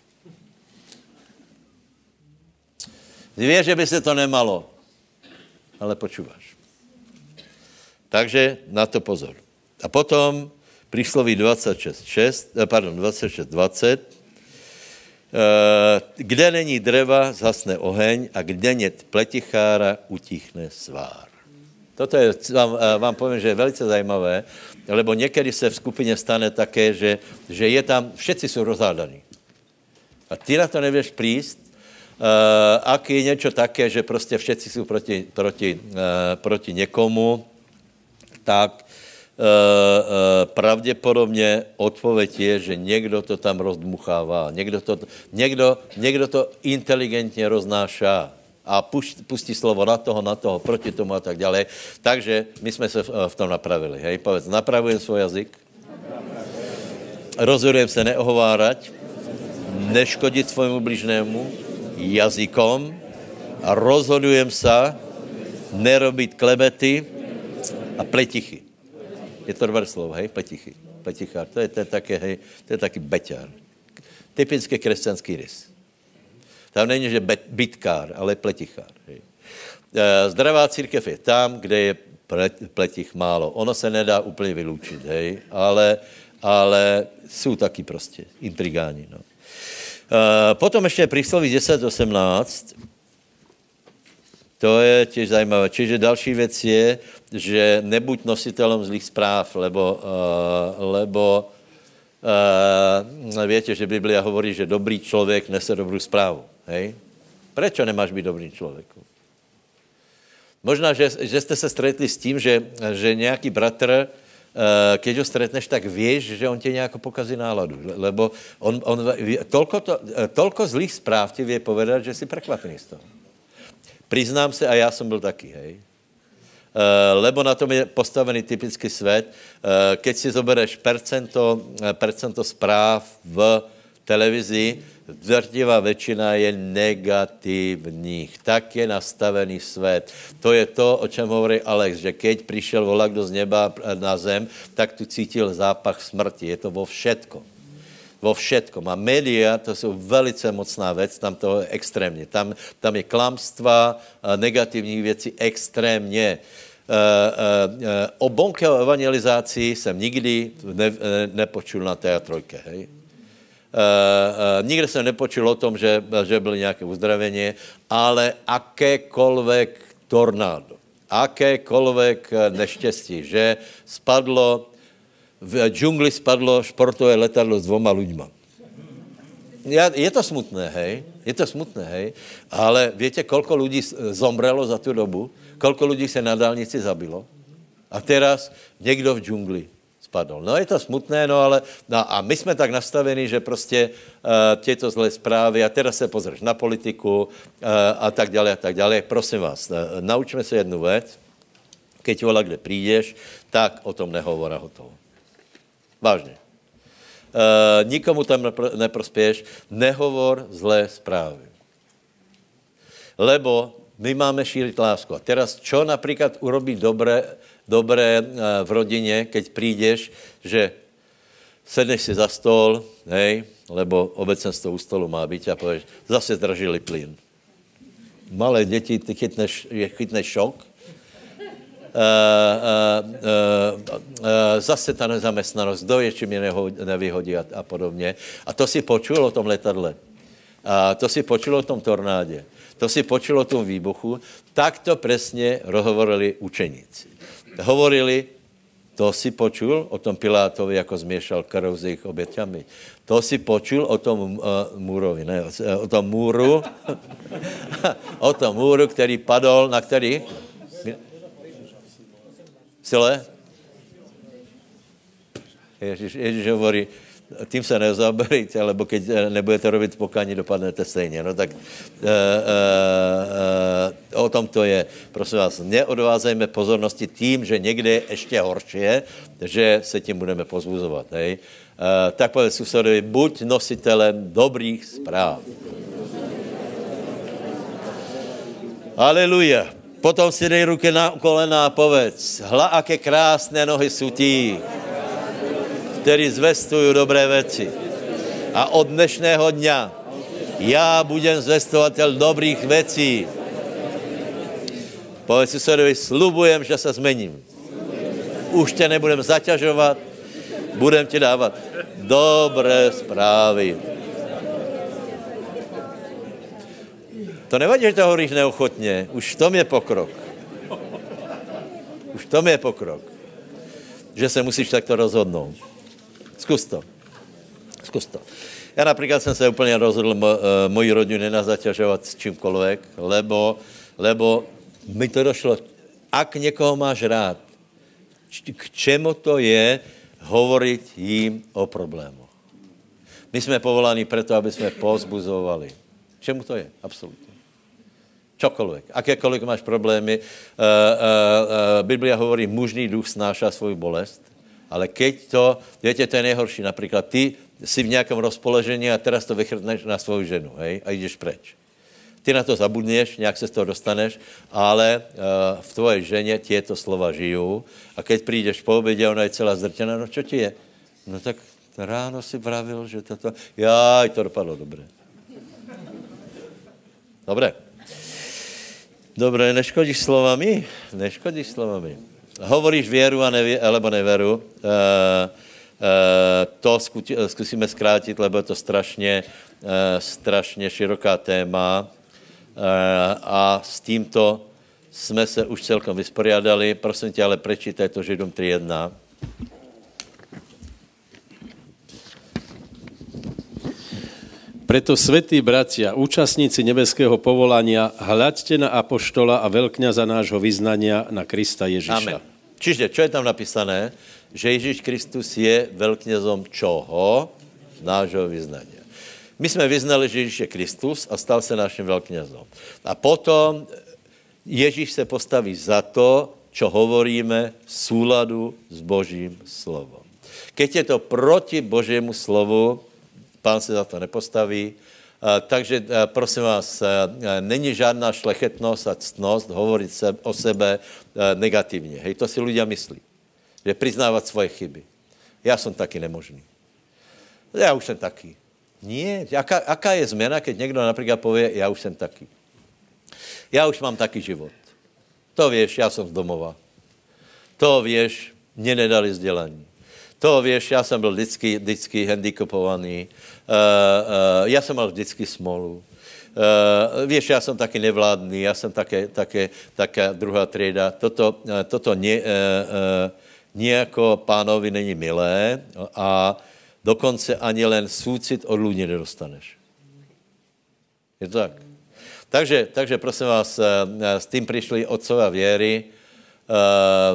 Ty víš, že by se to nemalo, ale počúváš. Takže na to pozor. A potom přísloví 26, 6, eh, pardon, 26, 20, Eh, kde není dreva, zhasne oheň a kde není pletichára, utichne svár. Toto je, vám, eh, vám povím, že je velice zajímavé, lebo někdy se v skupině stane také, že, že je tam, všetci jsou rozhádaní. A ty na to nevěš príst, uh, ak je něco také, že prostě všetci jsou proti, proti, uh, proti někomu, tak Eh, eh, pravděpodobně odpověď je, že někdo to tam rozdmuchává, někdo to, někdo, někdo to inteligentně roznášá a pustí, slovo na toho, na toho, proti tomu a tak dále. Takže my jsme se v, v tom napravili. Hej, povedz, napravujem svůj jazyk, rozhodujem se neohovárať, neškodit svojmu bližnému jazykom a rozhodujem se nerobit klebety a pletichy. Je to dobré slovo, hej, pletichy. Pletichár, to je, to je také, hej, to je taky beťár. Typický křesťanský rys. Tam není, že bytkár, ale pletichár. Hej. E, zdravá církev je tam, kde je pletich málo. Ono se nedá úplně vyloučit, hej, ale, ale jsou taky prostě intrigáni. No. E, potom ještě přísloví 10.18. To je těž zajímavé. Čiže další věc je, že nebuď nositelem zlých zpráv, lebo, uh, lebo uh, víte, že Biblia hovorí, že dobrý člověk nese dobrou zprávu. Hej? Proč nemáš být dobrým člověkem? Možná, že, že jste se stretli s tím, že, že nějaký bratr, uh, keď ho stretneš, tak víš, že on tě nějak pokazí náladu. Lebo on, on, tolko, to, tolko zlých zpráv ti vie povedat, že jsi prekvapený z toho. Přiznám se, a já jsem byl taky, hej. Eh, lebo na tom je postavený typický svět. Eh, keď si zobereš percento, eh, percento zpráv v televizi, drtivá většina je negativních. Tak je nastavený svět. To je to, o čem hovorí Alex, že keď přišel volak do z neba na zem, tak tu cítil zápach smrti. Je to vo všetko. Vo všetkom. A média, to jsou velice mocná věc, tam to je extrémně. Tam, tam je klamstva, negativních věcí extrémně. Uh, uh, uh, o bonke o evangelizaci jsem nikdy ne, nepočul na teatrojke, hej. Nikde jsem nepočul o tom, že, že bylo nějaké uzdravení, ale akékoľvek tornádo, akékoľvek neštěstí, že spadlo, v džungli spadlo športové letadlo s dvoma. Ja, je to smutné, hej, je to smutné, hej, ale víte, kolko lidí zomrelo za tu dobu? kolko lidí se na dálnici zabilo a teraz někdo v džungli spadl. No je to smutné, no ale no a my jsme tak nastavení, že prostě uh, těto zlé zprávy a teraz se pozřeš na politiku uh, a tak dále a tak dále. Prosím vás, uh, naučme se jednu věc. keď vola, kde přijdeš, tak o tom nehovor a hotovo. Vážně. Uh, nikomu tam nepro, neprospěješ, nehovor zlé zprávy. Lebo my máme šířit lásku. A teraz, čo například urobí dobré, dobré uh, v rodině, keď přijdeš, že sedneš si za stol, hej, lebo obecenstvo u stolu má být a pověš, zase zdražili plyn. Malé děti, ty chytneš, chytneš šok, zase ta nezaměstnanost, kdo je, či mě nevyhodí a, a podobně. A to si počul o tom letadle. A to si počul o tom tornádě. To si počul o tom výbuchu. Tak to přesně rozhovorili učeníci. Hovorili, to si počul o tom Pilátovi, jako změšal krv s jejich oběťami. To si počul o tom uh, můrovi, ne, o tom můru, o tom můru, který padl, na který? Sile? Ježíš, Ježíš hovorí, tím se nezaberejte, lebo keď eh, nebudete robit pokání, dopadnete stejně. No tak e, e, e, o tom to je. Prosím vás, neodvázejme pozornosti tím, že někde je ještě horší, že se tím budeme pozbuzovat. E, tak povedz susedovi, buď nositelem dobrých zpráv. Aleluja. Potom si dej ruky na kolena a povedz, hla, aké krásné nohy jsou tí, který zvestují dobré věci. A od dnešného dňa já budem zvestovatel dobrých věcí. Povedz si sedovi, slubujem, že se zmením. Už tě nebudem zaťažovat, budem ti dávat dobré zprávy. To nevadí, že to hovoríš neochotně. Už v tom je pokrok. Už v tom je pokrok. Že se musíš takto rozhodnout. Zkus to. Zkus to. Já například jsem se úplně rozhodl uh, moji rodinu nenazaťažovat s čímkoliv, lebo, lebo mi to došlo, ak někoho máš rád, k čemu to je hovoriť jim o problému. My jsme povoláni proto, aby jsme pozbuzovali. Čemu to je? Absolutně. Čokoliv. Akékoliv máš problémy. Uh, uh, uh, Biblia hovorí, mužný duch snáša svou bolest, ale keď to, víte, to je nejhorší. Například ty jsi v nějakém rozpoložení a teraz to vychrtneš na svou ženu, hej, a jdeš preč. Ty na to zabudneš, nějak se z toho dostaneš, ale v tvoje ženě tieto slova žijou a keď přijdeš po obědě, ona je celá zdrtěná, no čo ti je? No tak ráno si pravil, že toto, já, to dopadlo dobře. Dobré. Dobré, neškodíš slovami? Neškodíš slovami. Hovoríš věru a nevě, alebo neveru. E, e, to zkusíme zkrátit, lebo je to strašně, e, strašně široká téma. E, a s tímto jsme se už celkom vysporiadali. Prosím tě, ale prečítaj to Židům 3.1. Preto, svetí bratia, účastníci nebeského povolania, hľaďte na apoštola a veľkňaza nášho vyznania na Krista Ježíša. Amen. Čiže, čo je tam napísané? Že Ježíš Kristus je veľkňazom čoho? Nášho vyznania. My jsme vyznali, že Ježíš je Kristus a stal se naším velkňazom. A potom Ježíš se postaví za to, čo hovoríme v súladu s Božím slovom. Keď je to proti Božiemu slovu, pán se za to nepostaví. Takže prosím vás, není žádná šlechetnost a ctnost hovorit se, o sebe negativně. Hej, to si lidé myslí. Že přiznávat svoje chyby. Já jsem taky nemožný. Já už jsem taky. Nie, aká, aká je změna, keď někdo například pově, já už jsem taky. Já už mám taky život. To víš, já jsem z domova. To víš, mě nedali vzdělání. To víš, já jsem byl vždycky, vždycky handicapovaný. Uh, uh, já jsem mal vždycky smolu. Uh, víš, já jsem taky nevládný, já jsem také, také, také druhá třída. Toto, toto ně, uh, uh, nějako pánovi není milé a dokonce ani len súcit od lidí nedostaneš. Je to tak? Takže, takže prosím vás, s tím přišli otcové věry,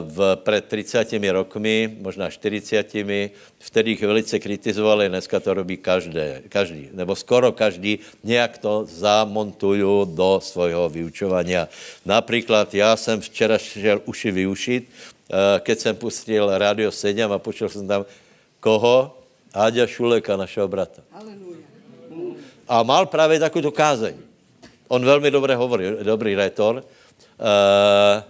v, před 30 rokmi, možná 40, vtedy ich velice kritizovali, dneska to robí každé, každý, nebo skoro každý, nějak to zamontují do svojho vyučovania. Například já jsem včera šel uši vyušit, eh, keď jsem pustil Radio 7 a počul jsem tam, koho? Áďa Šuleka, našeho brata. A mal právě takovou kázeň. On velmi dobře hovorí, dobrý retor. Uh,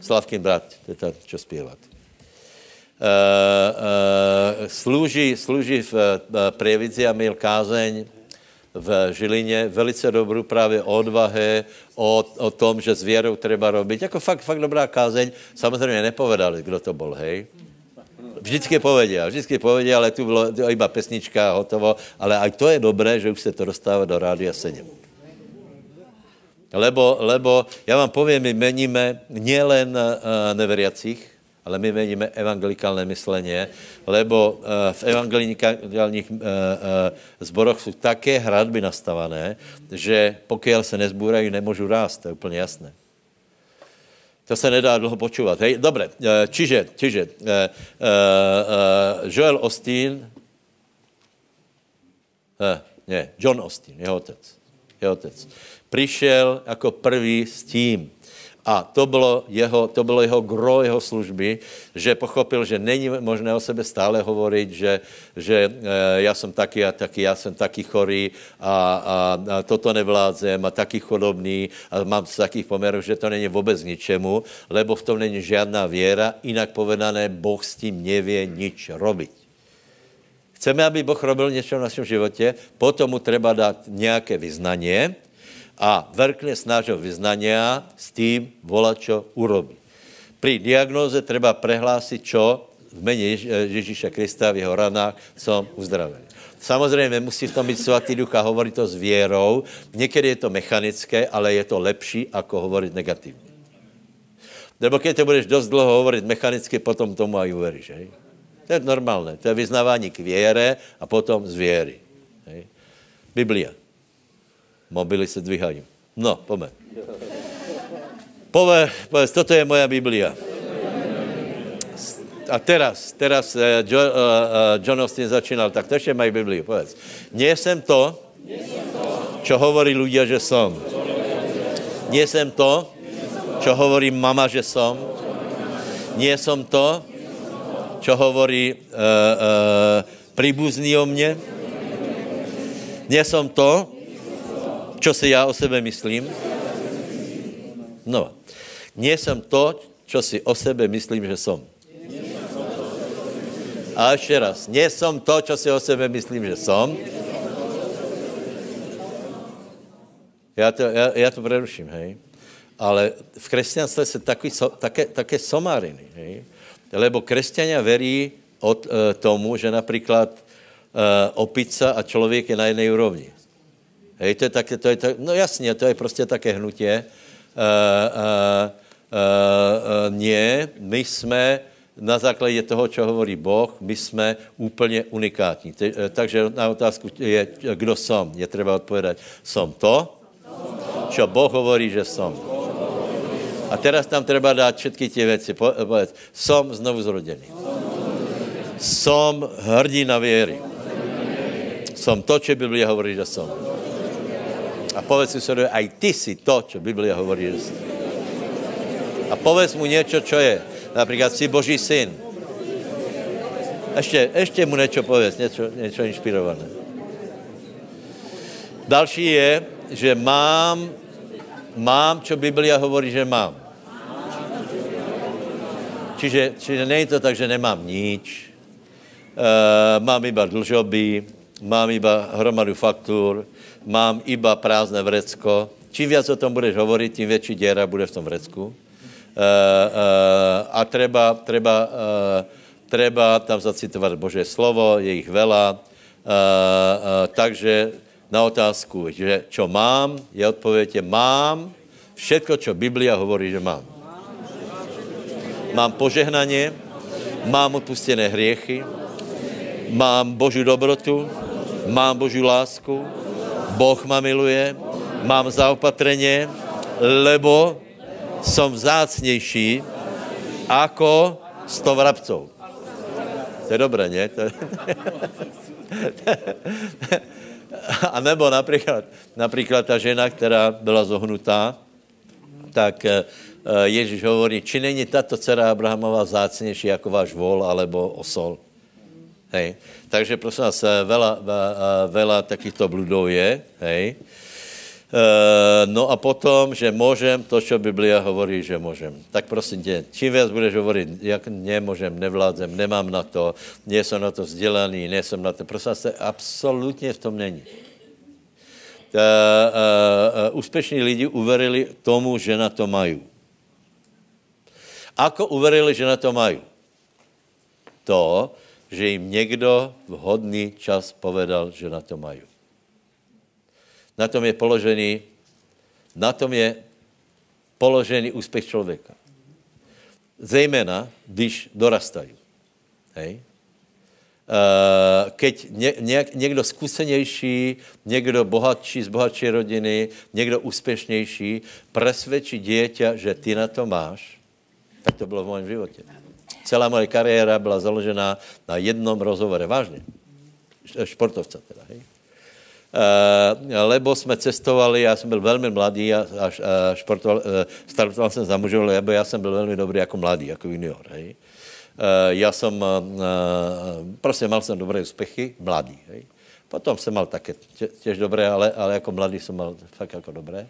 Slavkin brat, to je to, čo zpívat. Uh, uh, slouží, slouží v uh, Prievidzi a měl kázeň v Žilině, velice dobrou právě o odvahe, o, o tom, že s věrou treba robiť. Jako fakt, fakt dobrá kázeň. Samozřejmě nepovedali, kdo to byl, hej. Vždycky povedia, vždycky povedia, ale tu bylo iba pesnička hotovo. Ale aj to je dobré, že už se to dostává do Rádia 7. Lebo, lebo já vám povím, my meníme nielen uh, neveriacích, ale my meníme evangelikálné mysleně, lebo uh, v evangelikálních uh, zboroch jsou také hradby nastavené, že pokud se nezbůrají, nemůžu rást, to je úplně jasné. To se nedá dlouho počúvat. Hej, dobre, čiže, čiže Joel Austin, uh, ne, John Austin, jeho otec, jeho otec, přišel jako prvý s tím. A to bylo jeho, to bylo jeho gro jeho služby, že pochopil, že není možné o sebe stále hovorit, že, že e, já jsem taky a taky, já jsem taky chorý a, a, a toto nevládzem a taky chodobný a mám z takých pomerů, že to není vůbec ničemu, lebo v tom není žádná věra, jinak povedané, Boh s tím nevě nič robiť. Chceme, aby Boh robil něco v našem životě, potom mu treba dát nějaké vyznanie, a vrkne z nášho vyznania s tým volat, čo urobí. Pri diagnóze treba prehlásit, čo v mene Ježíša Krista v jeho ranách som uzdravený. Samozřejmě musí v tom být svatý duch a hovorit to s věrou. Někdy je to mechanické, ale je to lepší, ako hovorit negativně. Nebo když to budeš dost dlouho hovorit mechanicky, potom tomu aj uveríš. Hej? To je normálné. To je vyznávání k věre a potom z věry. Hej? Biblia. Mobily se dvíhají. No, pojďme. Pove, povedz, toto je moja Biblia. A teraz, teraz uh, jo, uh, John Austin začínal, tak to ještě mají Bibliu, povedz. Nie jsem to, čo hovorí ľudia, že som. Nie jsem to, čo hovorí mama, že som. Nie som to, čo hovorí uh, uh, príbuzný o mne. Nie som to, čo si já o sebe myslím? No, nie jsem to, čo si o sebe myslím, že som. A ještě raz, nie jsem to, čo si o sebe myslím, že som. Já to, já, já to preruším, hej. Ale v křesťanství se takový, také, také somáriny, hej. Lebo křesťania verí od e, tomu, že například e, opica a člověk je na jedné úrovni. Hej, to je také, to je tak, no jasně, to je prostě také hnutě. Uh, uh, uh, nie, my jsme na základě toho, co hovorí Boh, my jsme úplně unikátní. Te, takže na otázku je, kdo som, je třeba odpovědět, som to, co Boh hovorí, že som. A teraz tam treba dát všetky ty věci. Povedz, som znovu zrodený. Som hrdina věry. Som to, co Biblia hovorí, že som. A povedz si sobie, aj ty si to, čo Biblia hovorí, že si. A povedz mu něco, čo je. Například si Boží syn. Ještě, ještě mu něco povedz, něco, něco inspirované. Další je, že mám, mám, čo Biblia hovorí, že mám. Čiže, čiže není to tak, že nemám nič, uh, mám iba dlžoby, mám iba hromadu faktur, mám iba prázdné vrecko. Čím víc o tom budeš hovorit, tím větší děra bude v tom vrecku. Uh, uh, a treba, treba, uh, treba tam zacitovat Bože slovo, je jich vela. Takže na otázku, že čo mám, je odpověď, mám všetko, čo Biblia hovorí, že mám. Mám požehnaně, mám odpustené hriechy, mám Boží dobrotu, mám Boží lásku, Boh ma miluje, mám zaopatreně, lebo som vzácnější ako sto vrabcov. To je dobré, ne? To. A nebo například, například ta žena, která byla zohnutá, tak eh, Ježíš hovorí, či není tato dcera Abrahamova zácnější jako váš vol alebo osol. Hej. Takže prosím vás, veľa, veľa takýchto bludov je, hej. Uh, no a potom, že můžem to, co Biblia hovorí, že můžem. Tak prosím tě, čím víc budeš hovorit, jak nemůžem, nevládzem, nemám na to, nejsem na to vzdělaný, nejsem na to, prosím vás, absolutně v tom není. Uh, uh, uh, úspěšní lidi uverili tomu, že na to mají. Ako uverili, že na to mají? To, že jim někdo v hodný čas povedal, že na to mají. Na tom je položený, na tom je položený úspěch člověka. Zejména, když dorastají. Hej? Uh, keď ně, ně, někdo zkusenější, někdo bohatší z bohatší rodiny, někdo úspěšnější presvědčí dieťa, že ty na to máš, tak to bylo v mém životě. Celá moje kariéra byla založená na jednom rozhovore. Vážně. Športovca teda, hej? Uh, lebo jsme cestovali, já jsem byl velmi mladý a, a, a športoval, uh, startoval jsem za mužů, lebo já jsem byl velmi dobrý jako mladý, jako junior. Hej? Uh, já jsem, prostě mal jsem dobré úspěchy, mladý. Hej? Potom jsem mal také tě, těž dobré, ale, ale jako mladý jsem mal fakt jako dobré.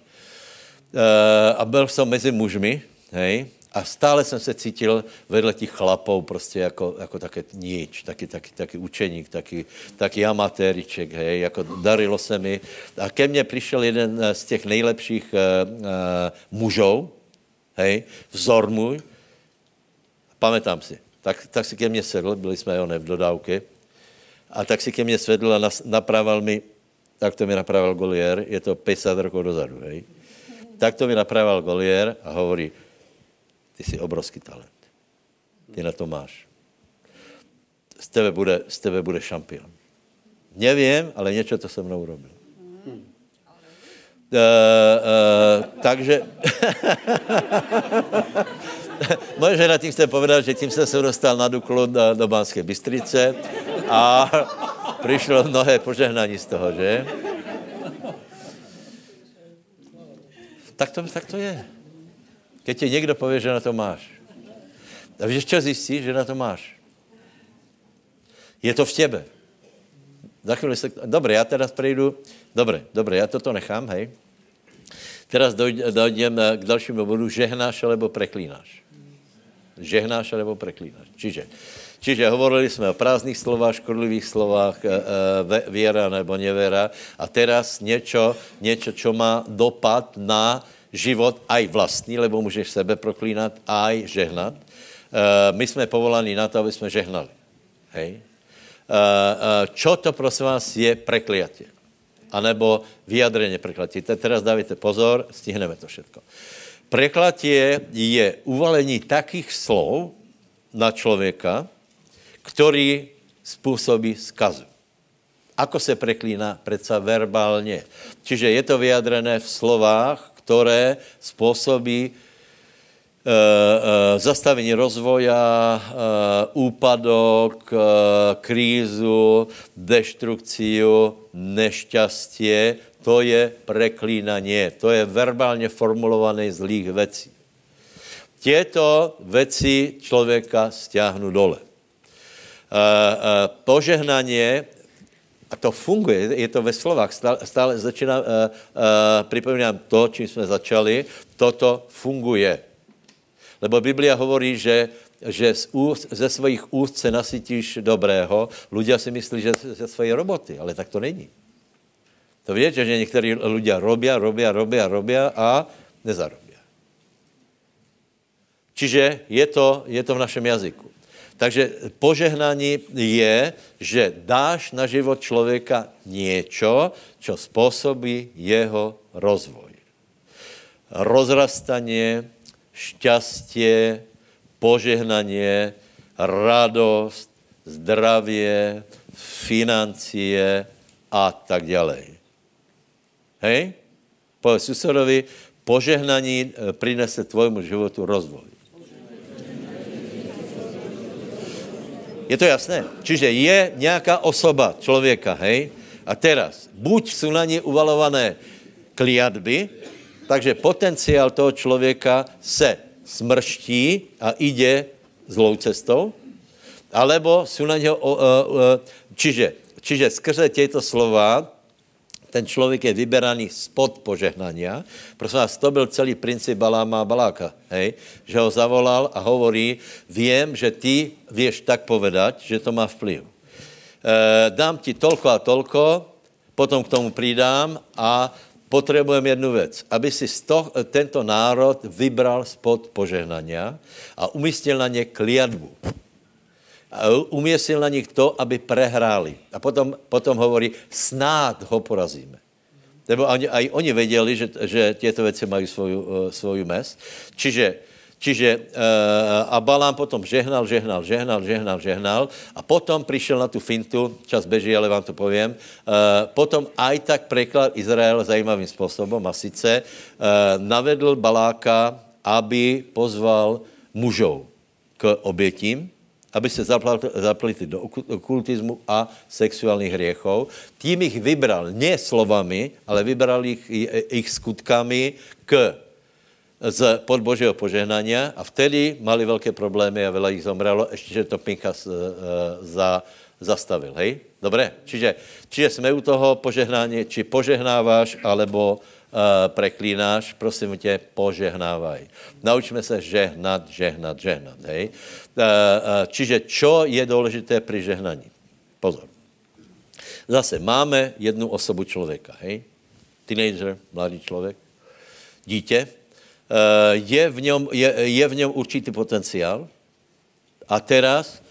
A byl jsem mezi mužmi, hej? A stále jsem se cítil vedle těch chlapů prostě jako, jako také nič, taky, taky, taky učeník, taky, taky amatériček, hej, jako darilo se mi. A ke mně přišel jeden z těch nejlepších uh, uh, mužů, hej, vzor můj, pamätám si, tak, tak si ke mně sedl, byli jsme jo ne v dodávce, a tak si ke mně svedl a nas, naprával mi, tak to mi napravil Golier, je to 50 rokov dozadu, hej. Tak to mi napravil Golier a hovorí, ty jsi obrovský talent. Ty na to máš. Z tebe bude, z tebe bude šampion. Nevím, ale něco to se mnou urobil. Hmm. Uh, uh, takže moje žena tím chce povedat, že tím jsem se dostal na Duklu do, do Banské Bystrice a přišlo mnohé požehnání z toho, že? Tak to, tak to je. Keď ti někdo pově, že na to máš. A víš, čo zjistí, že na to máš? Je to v těbe. Za chvíli se... Dobre, já teraz prejdu... Dobre, dobre, já toto nechám, hej. Teraz dojdem k dalšímu bodu. Žehnáš alebo preklínáš. Žehnáš alebo preklínáš. Čiže, čiže hovorili jsme o prázdných slovách, škodlivých slovách, e, e, věra nebo nevěra. A teraz něco, něco, čo má dopad na život aj vlastní, lebo můžeš sebe proklínat, aj žehnat. Uh, my jsme povolaní na to, aby jsme žehnali. Hej? Uh, uh, čo to, prosím vás, je prekliatě? A nebo vyjadreně prekliatě. Teraz dávajte pozor, stihneme to všetko. Preklatie je uvalení takých slov na člověka, který způsobí skazu. Ako se preklíná? Predsa verbálně. Čiže je to vyjadrené v slovách, které způsobí uh, uh, zastavení rozvoja, uh, úpadok, krízu, deštrukciu, nešťastie, to je preklínanie, to je verbálně formulované zlých věcí. Těto věci člověka stiahnu dole. Požehnanie a to funguje, je to ve slovách, stále, stále začíná, uh, uh, připomínám to, čím jsme začali, toto funguje. Lebo Biblia hovorí, že, že z úst, ze svých úst se nasytíš dobrého. Ľudia si myslí, že ze své roboty, ale tak to není. To víte, že někteří lidé robí, robí, robí, robí a nezarobí. Čiže je to, je to v našem jazyku. Takže požehnání je, že dáš na život člověka něco, co způsobí jeho rozvoj. Rozrastanie, šťastie, požehnanie, radost, zdravie, financie a tak dále. Hej? Povedz susedovi, požehnaní eh, prinese tvojmu životu rozvoj. Je to jasné? Čiže je nějaká osoba člověka, hej? A teraz, buď jsou na ní uvalované kliatby, takže potenciál toho člověka se smrští a ide zlou cestou, alebo jsou na něho, čiže, čiže skrze těto slova ten člověk je vyberaný spod požehnania. Prosím vás, to byl celý princip Baláma a Baláka, hej? že ho zavolal a hovorí, vím, že ty věš tak povedať, že to má vplyv. E, dám ti tolko a tolko, potom k tomu přidám a potřebujeme jednu věc, aby si to, tento národ vybral spod požehnania a umístil na ně kliatbu umiesil na nich to, aby prehráli. A potom, potom hovorí, snad ho porazíme. Nebo ani, aj oni věděli, že, že těto věci mají svoju, uh, svoju mes. Čiže, čiže uh, a Balám potom žehnal, žehnal, žehnal, žehnal, žehnal a potom přišel na tu fintu, čas beží, ale vám to povím, uh, potom aj tak preklad Izrael zajímavým způsobem a sice navedl Baláka, aby pozval mužov k obětím, aby se zapletli do okultismu a sexuálních hriechov. Tím ich vybral ne slovami, ale vybral ich, ich skutkami k z pod Božího požehnania a vtedy mali velké problémy a veľa jich zomrelo, ještě, že to Pinchas uh, za, zastavil, hej? Dobré, čiže, čiže jsme u toho požehnání, či požehnáváš, alebo preklínáš, prosím tě, požehnávaj. Naučme se žehnat, žehnat, žehnat, hej. Uh, uh, čiže čo je důležité při žehnaní? Pozor. Zase máme jednu osobu člověka, hej. Teenager, mladý člověk, dítě. Je, v něm, je, je v něm určitý potenciál a teraz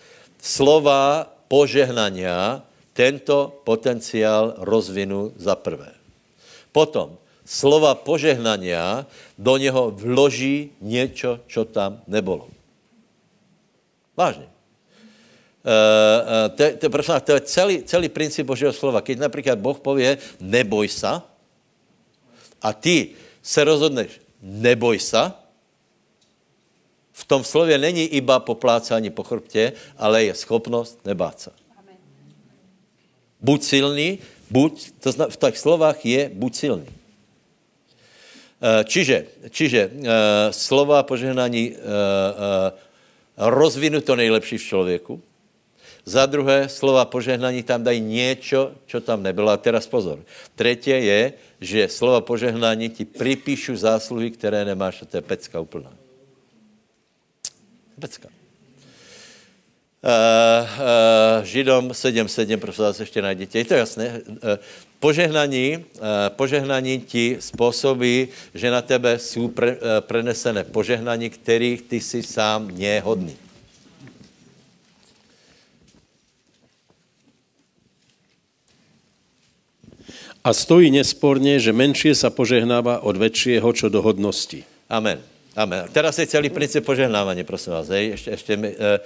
slova požehnania tento potenciál rozvinu za prvé. Potom slova požehnania do něho vloží něco, čo tam nebolo. Vážně. Uh, to, to, prosím, to je celý, celý princip Božího slova. Keď například Boh pově, neboj sa, a ty se rozhodneš, neboj sa, v tom slově není iba poplácání po chrbtě, ale je schopnost nebát se. Buď silný, buď, to zna, v těch slovách je buď silný. Eh, čiže, čiže uh, slova požehnání uh, rozvinu to nejlepší v člověku. Za druhé, slova požehnání tam dají něco, co tam nebylo. A teraz pozor. Třetí je, že slova požehnání ti připíšu zásluhy, které nemáš. To je pecka úplná. Pecka. Uh, uh, Židom 7.7, prosím vás, ještě najděte. Je to jasné? Uh, požehnaní, uh, požehnaní ti způsobí, že na tebe jsou pre, uh, prenesené požehnaní, kterých ty si sám nehodný. A stojí nesporně, že menšie sa požehnává od väčšieho čo do hodnosti. Amen. Amen. Teraz je celý princip požehnávání, prosím vás. Hej. Ještě, ještě my, e, e,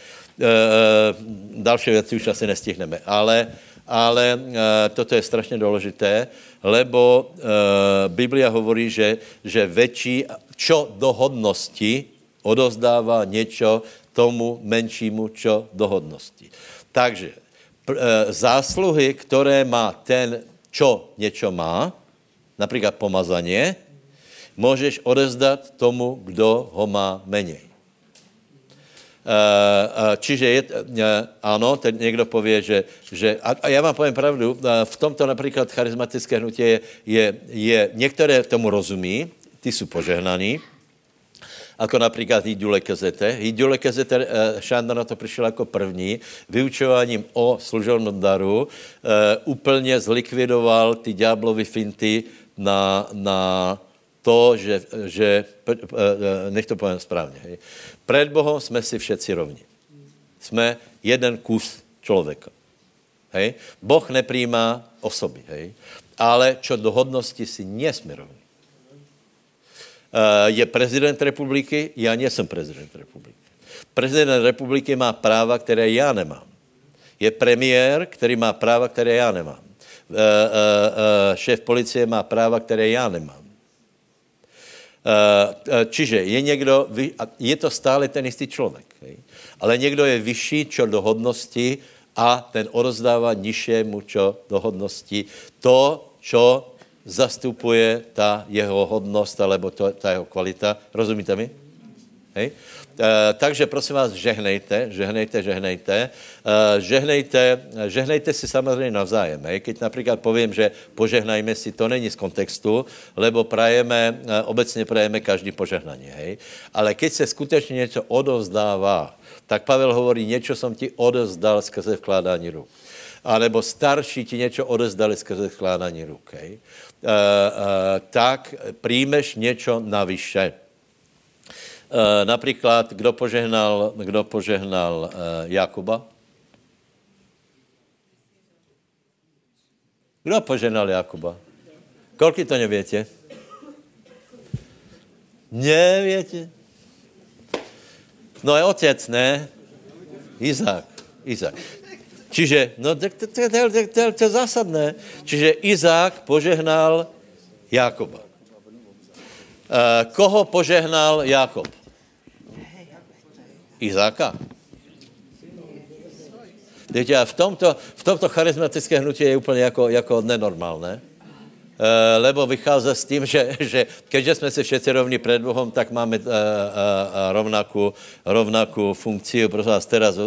další věci už asi nestihneme. Ale, ale e, toto je strašně důležité, lebo e, Biblia hovorí, že, že väčší, čo do hodnosti odozdává něco tomu menšímu, čo do hodnosti. Takže pr, e, zásluhy, které má ten, čo něco má, například pomazaně, můžeš odezdat tomu, kdo ho má menej. Čiže je, ano, teď někdo pově, že, že a já vám povím pravdu, v tomto například charismatické hnutí je, je, je některé tomu rozumí, ty jsou požehnaní, jako například Hidule Kezete. Hidule Kezete, Šanda na to přišel jako první, vyučováním o služebnom daru, úplně zlikvidoval ty ďáblovy finty na, na to, že, že eh, eh, nech to povím správně, hej. před Bohem jsme si všetci rovni. Jsme jeden kus člověka. Hej. Boh nepřijímá osoby, hej. ale čo do hodnosti si nesmí rovni. Uh, je prezident republiky, já nejsem prezident republiky. Prezident republiky má práva, které já nemám. Je premiér, který má práva, které já nemám. Šéf policie má práva, které já nemám. Eh, eh, čiže je někdo, je to stále ten jistý člověk. Ale někdo je vyšší čo do hodnosti a ten odozdává nižšímu čo do hodnosti to, čo zastupuje ta jeho hodnost, alebo to, ta jeho kvalita. Rozumíte mi? Hej? E, takže prosím vás, žehnejte, žehnejte, žehnejte. E, žehnejte, žehnejte si samozřejmě navzájem. Hej? Keď například povím, že požehnajme si, to není z kontextu, lebo prajeme, e, obecně prajeme každý požehnaní. Hej? Ale keď se skutečně něco odovzdává, tak Pavel hovorí, něco jsem ti odozdal skrze vkládání ruk. A nebo starší ti něco odezdali skrze vkládání ruk. Hej? E, e, tak príjmeš něco navyše. Uh, například, kdo požehnal, kdo požehnal uh, Jakuba? Kdo požehnal Jakuba? Kolik to nevětě? Nevětě? No je otec, ne? Izák. Izák. Čiže, no to, je zásadné. Čiže Izák požehnal Jakoba. Uh, koho požehnal Jakob? Izáka. Víte, a v tomto, v tomto charizmatické hnutí je úplně jako, jako nenormálné. Eh, lebo vychází s tím, že, že keďže jsme si všetci rovní před Bohem, tak máme uh, uh, rovnakou, rovnakou funkci. Prosím vás, teraz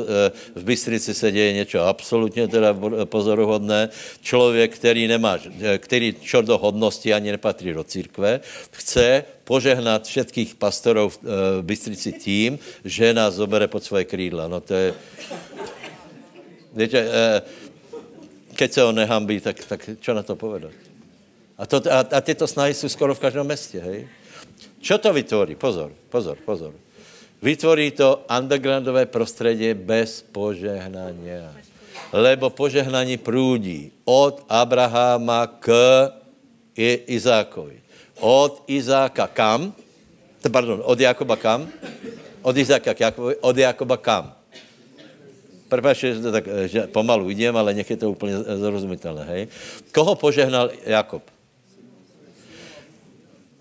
v Bystrici se děje něco absolutně teda pozoruhodné. Člověk, který nemá, který čo do hodnosti ani nepatří do církve, chce požehnat všetkých pastorů v Bystrici tím, že nás zobere pod svoje krídla. No to je... Víte, keď se ho nehambí, tak, tak čo na to povedat? A, to, a, a tyto snahy jsou skoro v každém městě, hej? Čo to vytvoří? Pozor, pozor, pozor. Vytvoří to undergroundové prostředí bez požehnání. Lebo požehnání průdí od Abraháma k Izákovi. Od Izáka kam? Pardon, od Jakoba kam? Od Izáka k Jakobovi, od Jakoba kam? Prepačte, že tak že pomalu vidím, ale nech je to úplně zrozumitelné. Hej? Koho požehnal Jakob?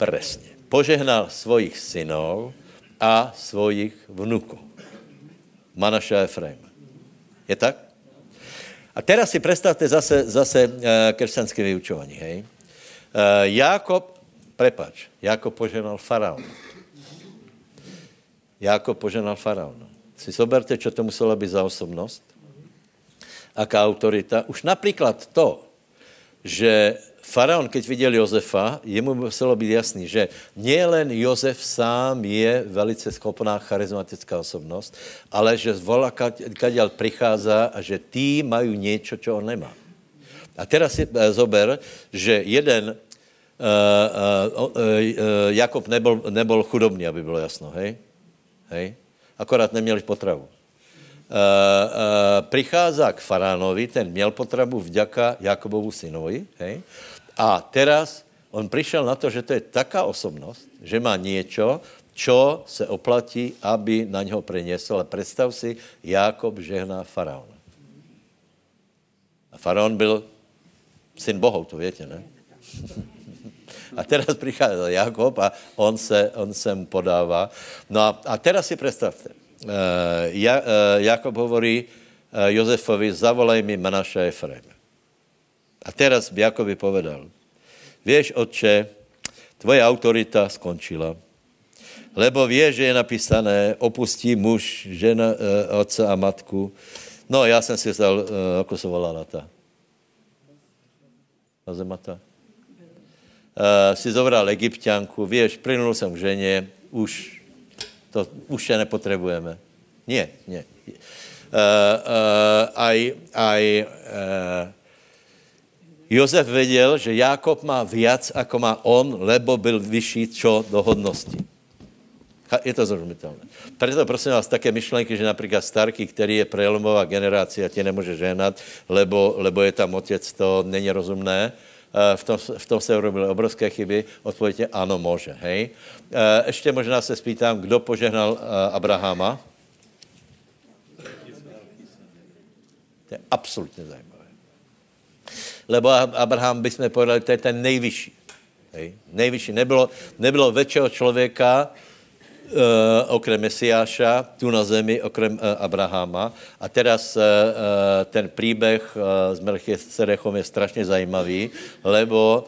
Presně. Požehnal svojich synov a svojich vnuků. Manaša a Efraima. Je tak? A teraz si představte zase, zase uh, křesťanské vyučování, hej? Uh, Jákob, prepač, Jákob požehnal faraona. Jákob požehnal faraona. Si zoberte, čo to muselo být za osobnost, aká autorita. Už například to, že faraon, keď viděl Josefa, jemu muselo být jasný, že nielen Josef sám je velice schopná charizmatická osobnost, ale že z vola kaděl prichází a že tí mají něco, čo on nemá. A teraz si eh, zober, že jeden, uh, uh, uh, Jakob nebol, nebol chudobný, aby bylo jasno, hej? Hej? Akorát neměl potravu. Uh, uh, prichází k faránovi, ten měl potravu vďaka Jakobovu synovi, hej? A teraz on přišel na to, že to je taká osobnost, že má něco, čo se oplatí, aby na něho preniesl. A představ si, Jákob žehná faraona. A faraon byl syn bohou, to víte, ne? A teraz přichází Jakob a on se, on se mu podává. No a, a teraz si představte. Ja, uh, Jakob hovorí uh, Jozefovi, zavolej mi Manaša Efraima. A teraz by Jakoby povedal, vieš, otče, tvoje autorita skončila, lebo vieš, že je napísané, opustí muž, žena, e, otce a matku. No, já jsem si vzal, e, ako se volala ta? Azemata. E, si zobral egyptianku, vieš, plynul jsem k ženě, už to už je nepotřebujeme. Nie, nie. E, e, aj, aj e, Jozef věděl, že Jákob má víc, ako má on, lebo byl vyšší čo do hodnosti. Je to zrozumitelné. Proto prosím vás také myšlenky, že například Starky, který je prelomová generace a tě nemůže ženat, lebo, lebo je tam otec, to není rozumné. Eh, v tom, v tom se urobily obrovské chyby. Odpověď je ano, může. Hej? Eh, ještě možná se spýtám, kdo požehnal eh, Abrahama? To je absolutně zajímavé lebo Abraham bychom povedali, to je ten nejvyšší. Hej? Nejvyšší. Nebylo, nebylo většího člověka, okrem Mesiáša, tu na zemi, okrem uh, Abrahama. A teraz uh, ten příběh uh, s Melchisedechom je strašně zajímavý, lebo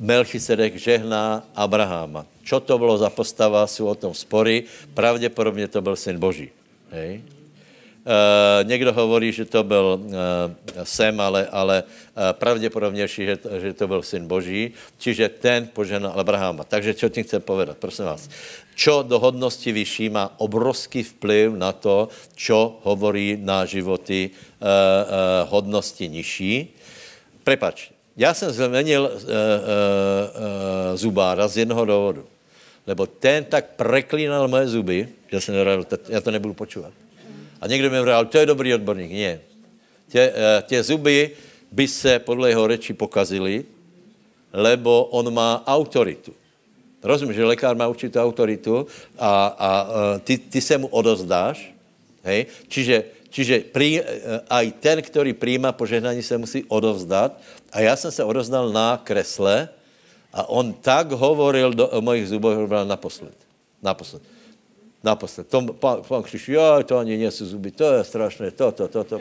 Melchisedek žehná Abraháma. Čo to bylo za postava, jsou o tom spory. Pravděpodobně to byl syn Boží. Hej? Uh, někdo hovorí, že to byl uh, Sem, ale, ale uh, pravděpodobnější, že to, že to byl syn Boží, čiže ten poženal Abraháma. Takže čo tím chcem povedat, prosím vás. Čo do hodnosti vyšší má obrovský vplyv na to, čo hovorí na životy uh, uh, hodnosti nižší. Prepač, já jsem zmenil uh, uh, uh, zubára z jednoho důvodu. Lebo ten tak preklínal moje zuby, že jsem já to nebudu počúvat. A někdo mi říkal, to je dobrý odborník. Ne. Tě, eh, tě zuby by se podle jeho reči pokazily, lebo on má autoritu. Rozumíš, že lékař má určitou autoritu a, a eh, ty, ty se mu odozdáš, hej? Čiže, čiže prý, eh, aj ten, který přijíma požehnání, se musí odovzdat. A já jsem se odozdal na kresle a on tak hovoril do, mojich zuboch, naposled. Naposled naposled. Tom, pán, pán Křiš, jo, to ani nie jsou zuby, to je strašné, to, to, to, to.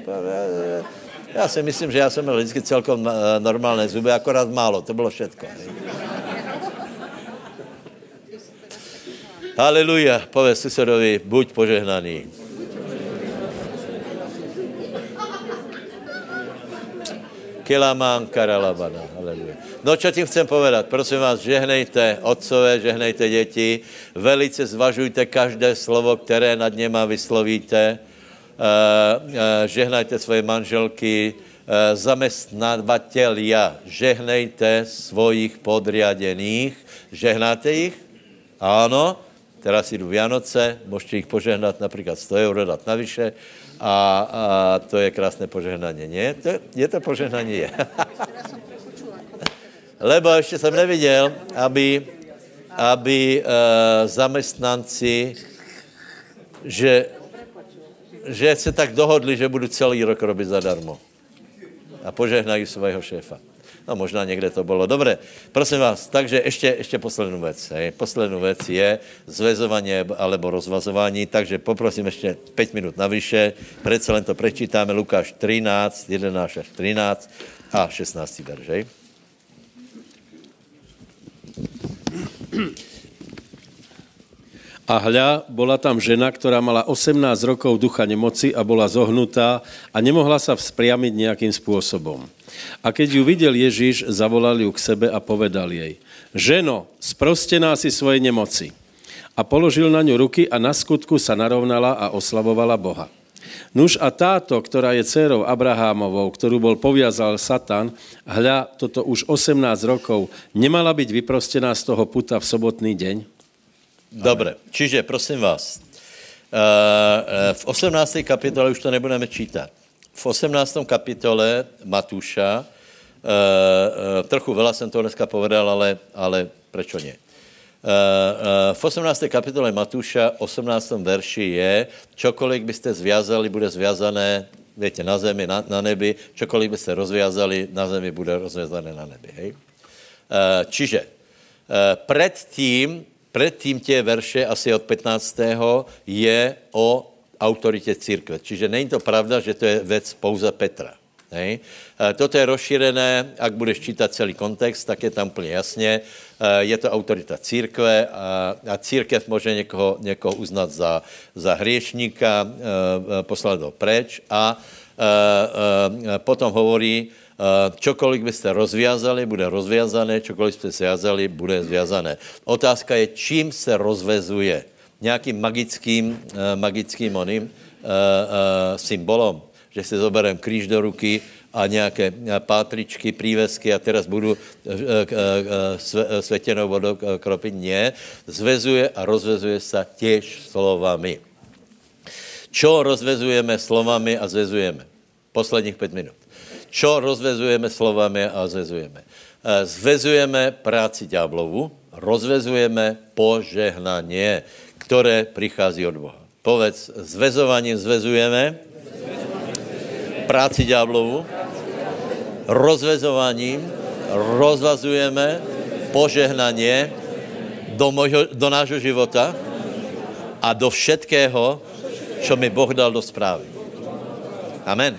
Já si myslím, že já jsem měl vždycky celkom eh, normálné zuby, akorát málo, to bylo všetko. Haleluja, povedz susedovi, buď požehnaný. Kilamán karalabana. Haleluja. No, čo tím chcem povedat? Prosím vás, žehnejte otcové, žehnejte děti, velice zvažujte každé slovo, které nad něma vyslovíte, uh, uh, žehnajte svoje manželky, uh, zamestnavatelia, žehnejte svojich podriadených, žehnáte jich? Ano, teraz jdu Vianoce, můžete jich požehnat například 100 euro dát navyše, a, a to je krásné požehnání, nie? To, je to požehnání, je. Lebo ještě jsem neviděl, aby, aby uh, zaměstnanci, že, že se tak dohodli, že budu celý rok robit zadarmo. A požehnají svého šéfa. No možná někde to bylo. Dobré, prosím vás, takže ještě, ještě poslednou věc. Hej. Poslednou věc je zvezování alebo rozvazování, takže poprosím ještě 5 minut navyše. Přece to prečítáme Lukáš 13, 11 až 13 a 16 verš. Hej. A hľa, bola tam žena, ktorá mala 18 rokov ducha nemoci a bola zohnutá a nemohla sa vzpriamiť nejakým spôsobom. A keď ju videl Ježíš, zavolal ju k sebe a povedal jej, ženo, sprostená si svojej nemoci. A položil na ňu ruky a na skutku sa narovnala a oslavovala Boha. Nuž a táto, ktorá je dcerou Abrahámovou, ktorú bol poviazal Satan, hľa, toto už 18 rokov, nemala byť vyprostená z toho puta v sobotný deň? Dobre, čiže prosím vás, eh, eh, v 18. kapitole už to nebudeme čítat. V 18. kapitole Matúša, eh, trochu veľa jsem to dneska povedal, ale, ale prečo nie? V 18. kapitole Matúša, 18. verši je, čokoliv byste zviazali, bude zviazané, viete, na zemi, na, na nebi, čokoliv byste rozviazali, na zemi bude rozviazané na nebi. Hej? Čiže předtím Předtím tě verše asi od 15. je o autoritě církve. Čiže není to pravda, že to je věc pouze Petra. Hej. E, toto je rozšířené, ak budeš čítat celý kontext, tak je tam úplně jasně. E, je to autorita církve a, a církev může někoho, někoho uznat za, za hriešníka, e, poslat ho preč a potom hovorí, čokoliv byste rozviazali, bude rozviazané, čokoliv jste zviazali, bude zviazané. Otázka je, čím se rozvezuje. Nějakým magickým, magickým oným symbolom, že si zoberem kříž do ruky a nějaké pátričky, prívesky a teraz budu světěnou vodou kropit. Ne, zvezuje a rozvezuje se těž slovami. Čo rozvezujeme slovami a zvezujeme? Posledních pět minut. Čo rozvezujeme slovami a zvezujeme? Zvezujeme práci ďáblovu, rozvezujeme požehnanie, které prichází od Boha. Povedz, zvezovaním zvezujeme práci ďáblovu, rozvezovaním rozvazujeme požehnanie do, mojho, do nášho života a do všetkého, čo mi Boh dal do správy. Amen.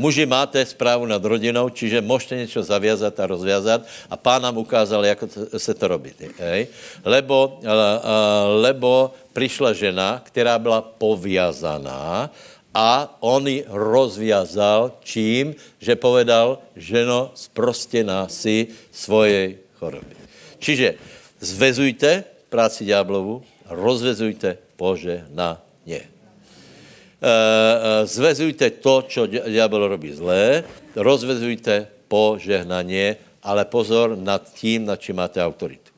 Muži máte správu nad rodinou, čiže můžete něco zavězat a rozvězat a pán nám ukázal, jak se to robí. Hej? Lebo, lebo přišla žena, která byla poviazaná a on ji rozviazal čím? Že povedal, ženo, sprostěná si svojej choroby. Čiže zvezujte práci ďáblovu, rozvezujte požehnanie. Eh, eh, zvezujte to, čo diabol robí zlé, rozvezujte požehnanie, ale pozor nad tím, nad čím máte autoritu.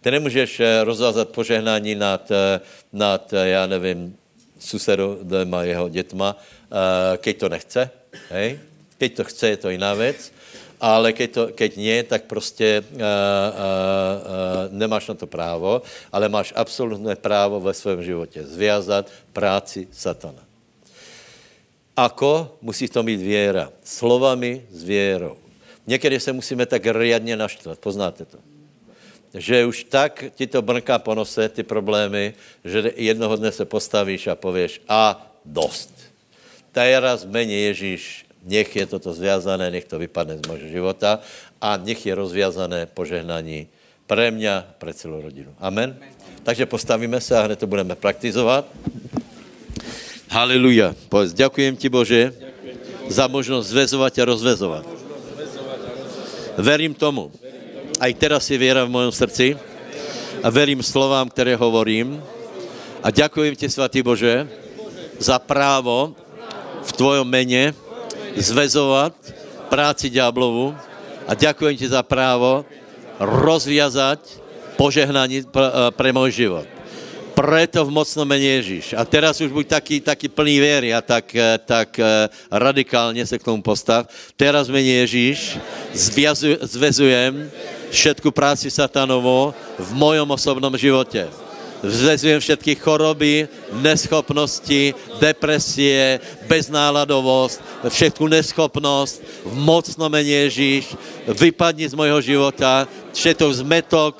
Ty nemůžeš eh, rozvázat požehnání nad, nad já nevím, susedou doma jeho dětma, keď to nechce, hej? Keď to chce, je to jiná věc, ale keď, to, keď nie, tak prostě uh, uh, uh, nemáš na to právo, ale máš absolutné právo ve svém životě zviazat práci satana. Ako? Musí to mít věra. Slovami s věrou. Někdy se musíme tak riadně naštvat, poznáte to. Že už tak ti to brnká po nose, ty problémy, že jednoho dne se postavíš a pověš a dost. raz mene Ježíš nech je toto zviazané, nech to vypadne z môjho života a nech je rozviazané požehnání pre mňa, pre celou rodinu. Amen? Amen. Takže postavíme se a hned to budeme praktizovat. Haleluja. Povedz, ďakujem ti, Bože, za možnost zvezovat a rozvezovat. Verím tomu. A i teraz je věra v mojom srdci a verím slovám, které hovorím. A ďakujem ti, svatý Bože, za právo v tvojom mene zvezovat práci ďáblovu a ďakujem ti za právo rozviazať požehnání pre můj život. Preto v mocnom mene Ježíš. A teraz už buď taký, taký plný věry a tak, eh, tak eh, radikálně se k tomu postav. Teraz mene Ježíš zvezujem všetku práci satanovo v mojom osobnom životě Zvezujem všetky choroby, neschopnosti, depresie, beználadovost, všetku neschopnost, v mocno Ježíš, vypadni z mojho života, všetok zmetok,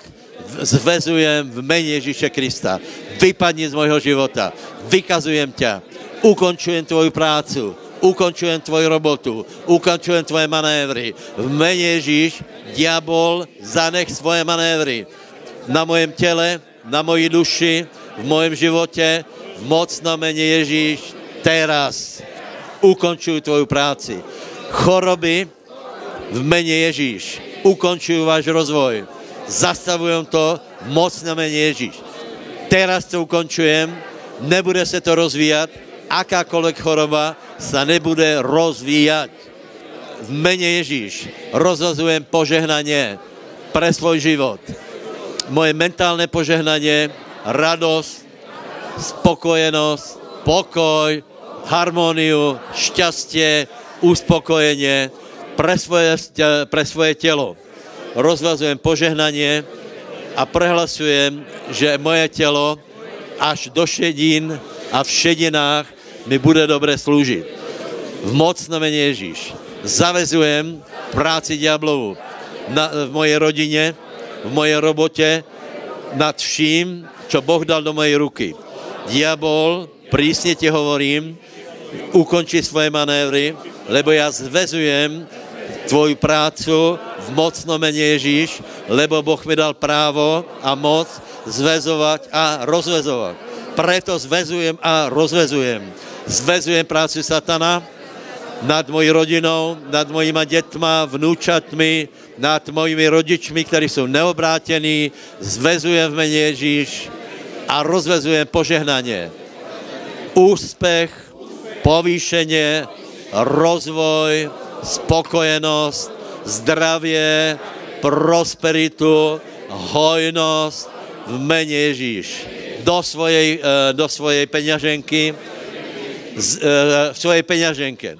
zvezujem v mene Ježíše Krista. Vypadni z mojho života. Vykazujem ťa. Ukončujem tvoju prácu. Ukončujem tvoju robotu. Ukončujem tvoje manévry. V mene Ježíš, diabol, zanech svoje manévry. Na mojem těle, na moji duši, v mojem životě, v moc na mene Ježíš, teraz ukončuju tvoju práci. Choroby v mene Ježíš ukončuju váš rozvoj. Zastavujem to moc na mene Ježíš. Teraz to ukončujem, nebude se to rozvíjat, akákoľvek choroba sa nebude rozvíjať. V mene Ježíš rozvazujem požehnanie pre svoj život moje mentálne požehnanie, radosť, spokojenosť, pokoj, harmóniu, šťastie, uspokojenie pre svoje, pre svoje telo. Rozvazujem požehnanie a prehlasujem, že moje telo až do šedín a v šedinách mi bude dobře slúžiť. V mocnom mene Ježíš. Zavezujem práci diablovu na, v mojej rodine, v mojej robote nad vším, čo Boh dal do mojej ruky. Diabol, prísne ti hovorím, ukončí svoje manévry, lebo ja zvezujem tvoju prácu v mocnom mene Ježíš, lebo Boh mi dal právo a moc zvezovať a rozvezovať. Preto zvezujem a rozvezujem. Zvezujem prácu satana nad mojí rodinou, nad mojima dětma, vnúčatmi, nad mojimi rodičmi, kteří jsou neobrátení, zvezujem v mene Ježíš a rozvezujem požehnaně. Úspěch, povýšeně, rozvoj, spokojenost, zdravě, prosperitu, hojnost v mene Ježíš. Do svojej, eh, do svojej peňaženky, v svojej peňaženke,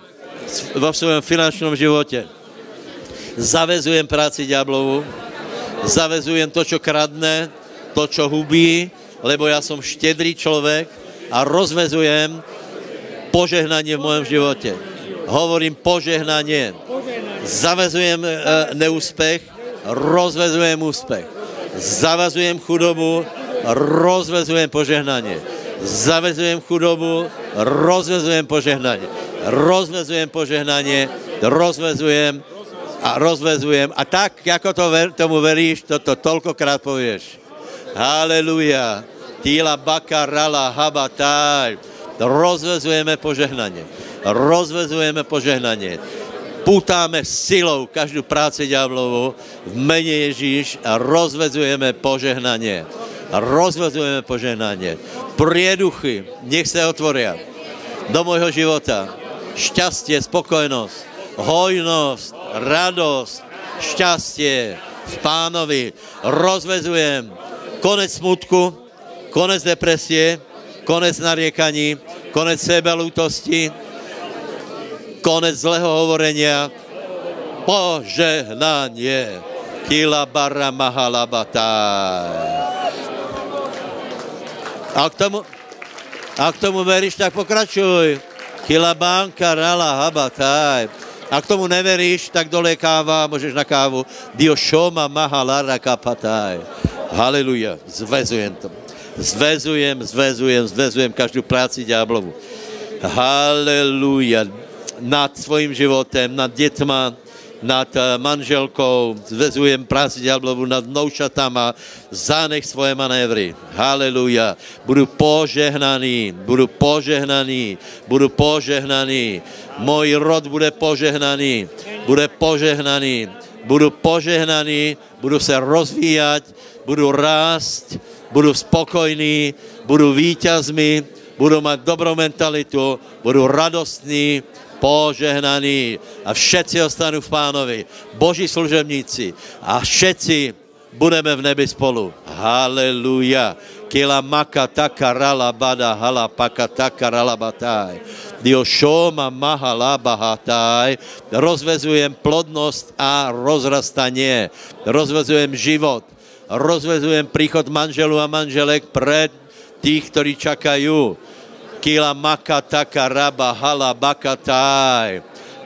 v svém finančním životě zavezujem práci ďáblovu, zavezujem to, čo kradne, to, čo hubí, lebo já jsem štědrý člověk a rozvezujem požehnanie v mojom životě. Hovorím požehnanie. Zavezujem e, neúspěch, rozvezujem úspěch. Zavazujem chudobu, rozvezujem požehnanie. Zavezujem chudobu, rozvezujem požehnanie. Rozvezujem požehnanie, rozvezujem a rozvezujem. A tak, jako to ver, tomu veríš, to, to toľkokrát povieš. Haleluja. Tíla baka rala habataj. Rozvezujeme požehnanie. Rozvezujeme požehnanie. Putáme silou každou práci ďáblovou v mene Ježíš a rozvezujeme požehnanie. Rozvezujeme požehnanie. Prieduchy, nech se otvoria do môjho života. Šťastie, spokojnosť, hojnosť, radosť, šťastie v pánovi. Rozvezujem konec smutku, konec depresie, konec nariekaní, konec sebelútosti, konec zlého hovorenia, požehnanie. Kila barra mahalabataj. A k tomu, a k tomu veríš, tak pokračuj. Kila banka rala habataj. A k tomu neveríš, tak dole káva, můžeš na kávu. Dio šoma mahalara kapataj. Haleluja. Zvezujem to. Zvezujem, zvezujem, zvezujem každou práci ďáblovu. Haleluja. Nad svým životem, nad dětma, nad eh, manželkou, zvezujem práci ďáblovu nad vnoučatama, zánech svoje manévry. Haleluja. Budu požehnaný, budu požehnaný, budu požehnaný. Můj rod bude požehnaný, bude požehnaný, budu požehnaný, budu se rozvíjat, budu rást, budu spokojný, budu vítězmi, budu mít dobrou mentalitu, budu radostný, požehnaný a všetci ostanu v pánovi, boží služebníci a všetci budeme v nebi spolu. Haleluja. Kila maka taka rala bada hala paka taka rala bataj. Dio šoma mahala bahataj. Rozvezujem plodnost a rozrastanie. Rozvezujem život. Rozvezujem príchod manželu a manželek pred tých, ktorí čakajú. Kila maka taka raba hala bakataj.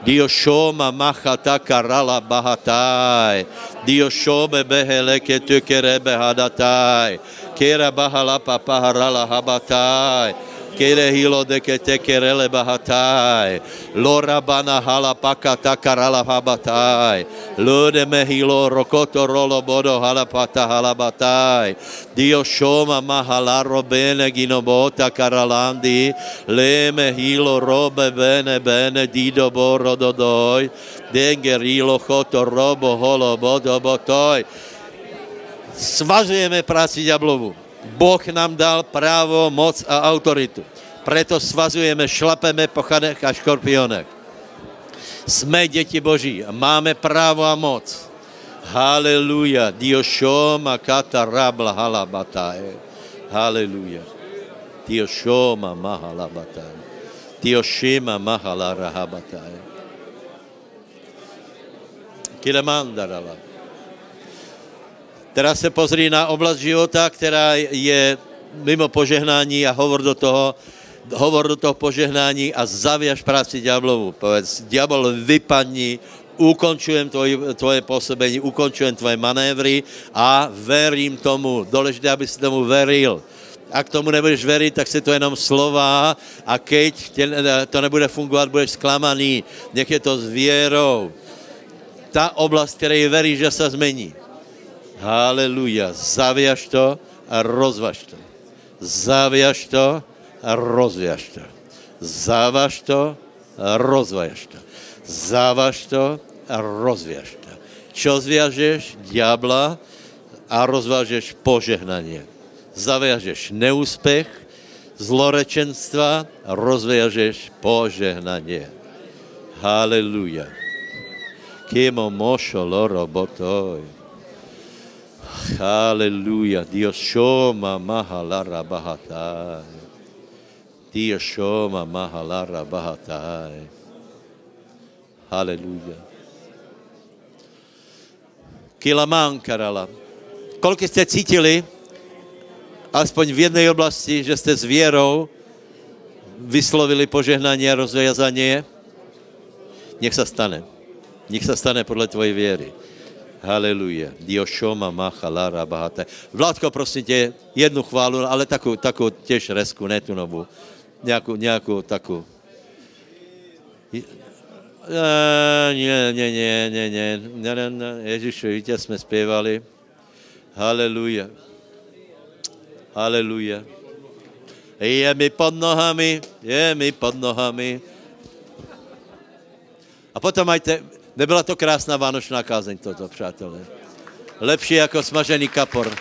Dio šoma macha taka rala bahataj. Dio šome behele ke tökerebe hadataj. Kera bahala papaharala habataj. Kere hilo de ke te kerele bahatai. Lora bana hala paka takarala habatai. Me hilo rokoto rolo bodo hala pata hala batai. Dio shoma mahala robene ginobota karalandi. Le me hilo robe bene bene dido boro dodoi. Dengerilo choto robo holo bodo botoj. Svazujeme práci ďablovu. Boh nám dal právo, moc a autoritu. Preto svazujeme, šlapeme po chanech a škorpionech. Jsme děti Boží a máme právo a moc. Haleluja. Dio šoma kata rabla halabatae. Haleluja. Dio šoma mahalabatae. Dio šima mahala rahabatae. Kilemandarala. Teraz se pozri na oblast života, která je mimo požehnání a hovor do toho, hovor do toho požehnání a zaviaž práci ďáblovu. Povedz, ďábel vypadni, ukončujem tvoje, tvoje působení, ukončujem tvoje manévry a verím tomu. Důležité, aby si tomu veril. A k tomu nebudeš veriť, tak se to jenom slova a keď tě, to nebude fungovat, budeš zklamaný. Nech je to s věrou. Ta oblast, které veríš, že se zmení. Haleluja. Zaviaž to a rozvaž to. Zaviaž to a rozviaž to. Závaž to a rozvaž to. Závaž to a rozviaž to. Čo zviažeš? Diabla a rozvážeš požehnanie. Zaviažeš neúspech, zlorečenstva a rozviažeš požehnanie. Haleluja. Kimo mošo loro botoj. Haleluja. Dios shoma mahalara bahatai. Dios shoma mahalara bahatai. Haleluja. Kilamankarala. Koľko ste cítili, aspoň v jednej oblasti, že ste s vierou vyslovili požehnanie a rozviazanie? Nech sa stane. Nech sa stane podle tvojej viery. Haleluja. Diošoma machala rabahate. Vládko, prosím tě, jednu chválu, ale takovou, takovou těž resku, ne tu novou. Nějakou, nějakou takovou. Ne, ne, ne, ne, ne, ne, ne, ne. Ježišu, víte, jsme zpěvali. Haleluja. Haleluja. Je mi pod nohami, je mi pod nohami. A potom majte, nebyla to krásná vánočná kázeň toto, přátelé. Lepší jako smažený kapor.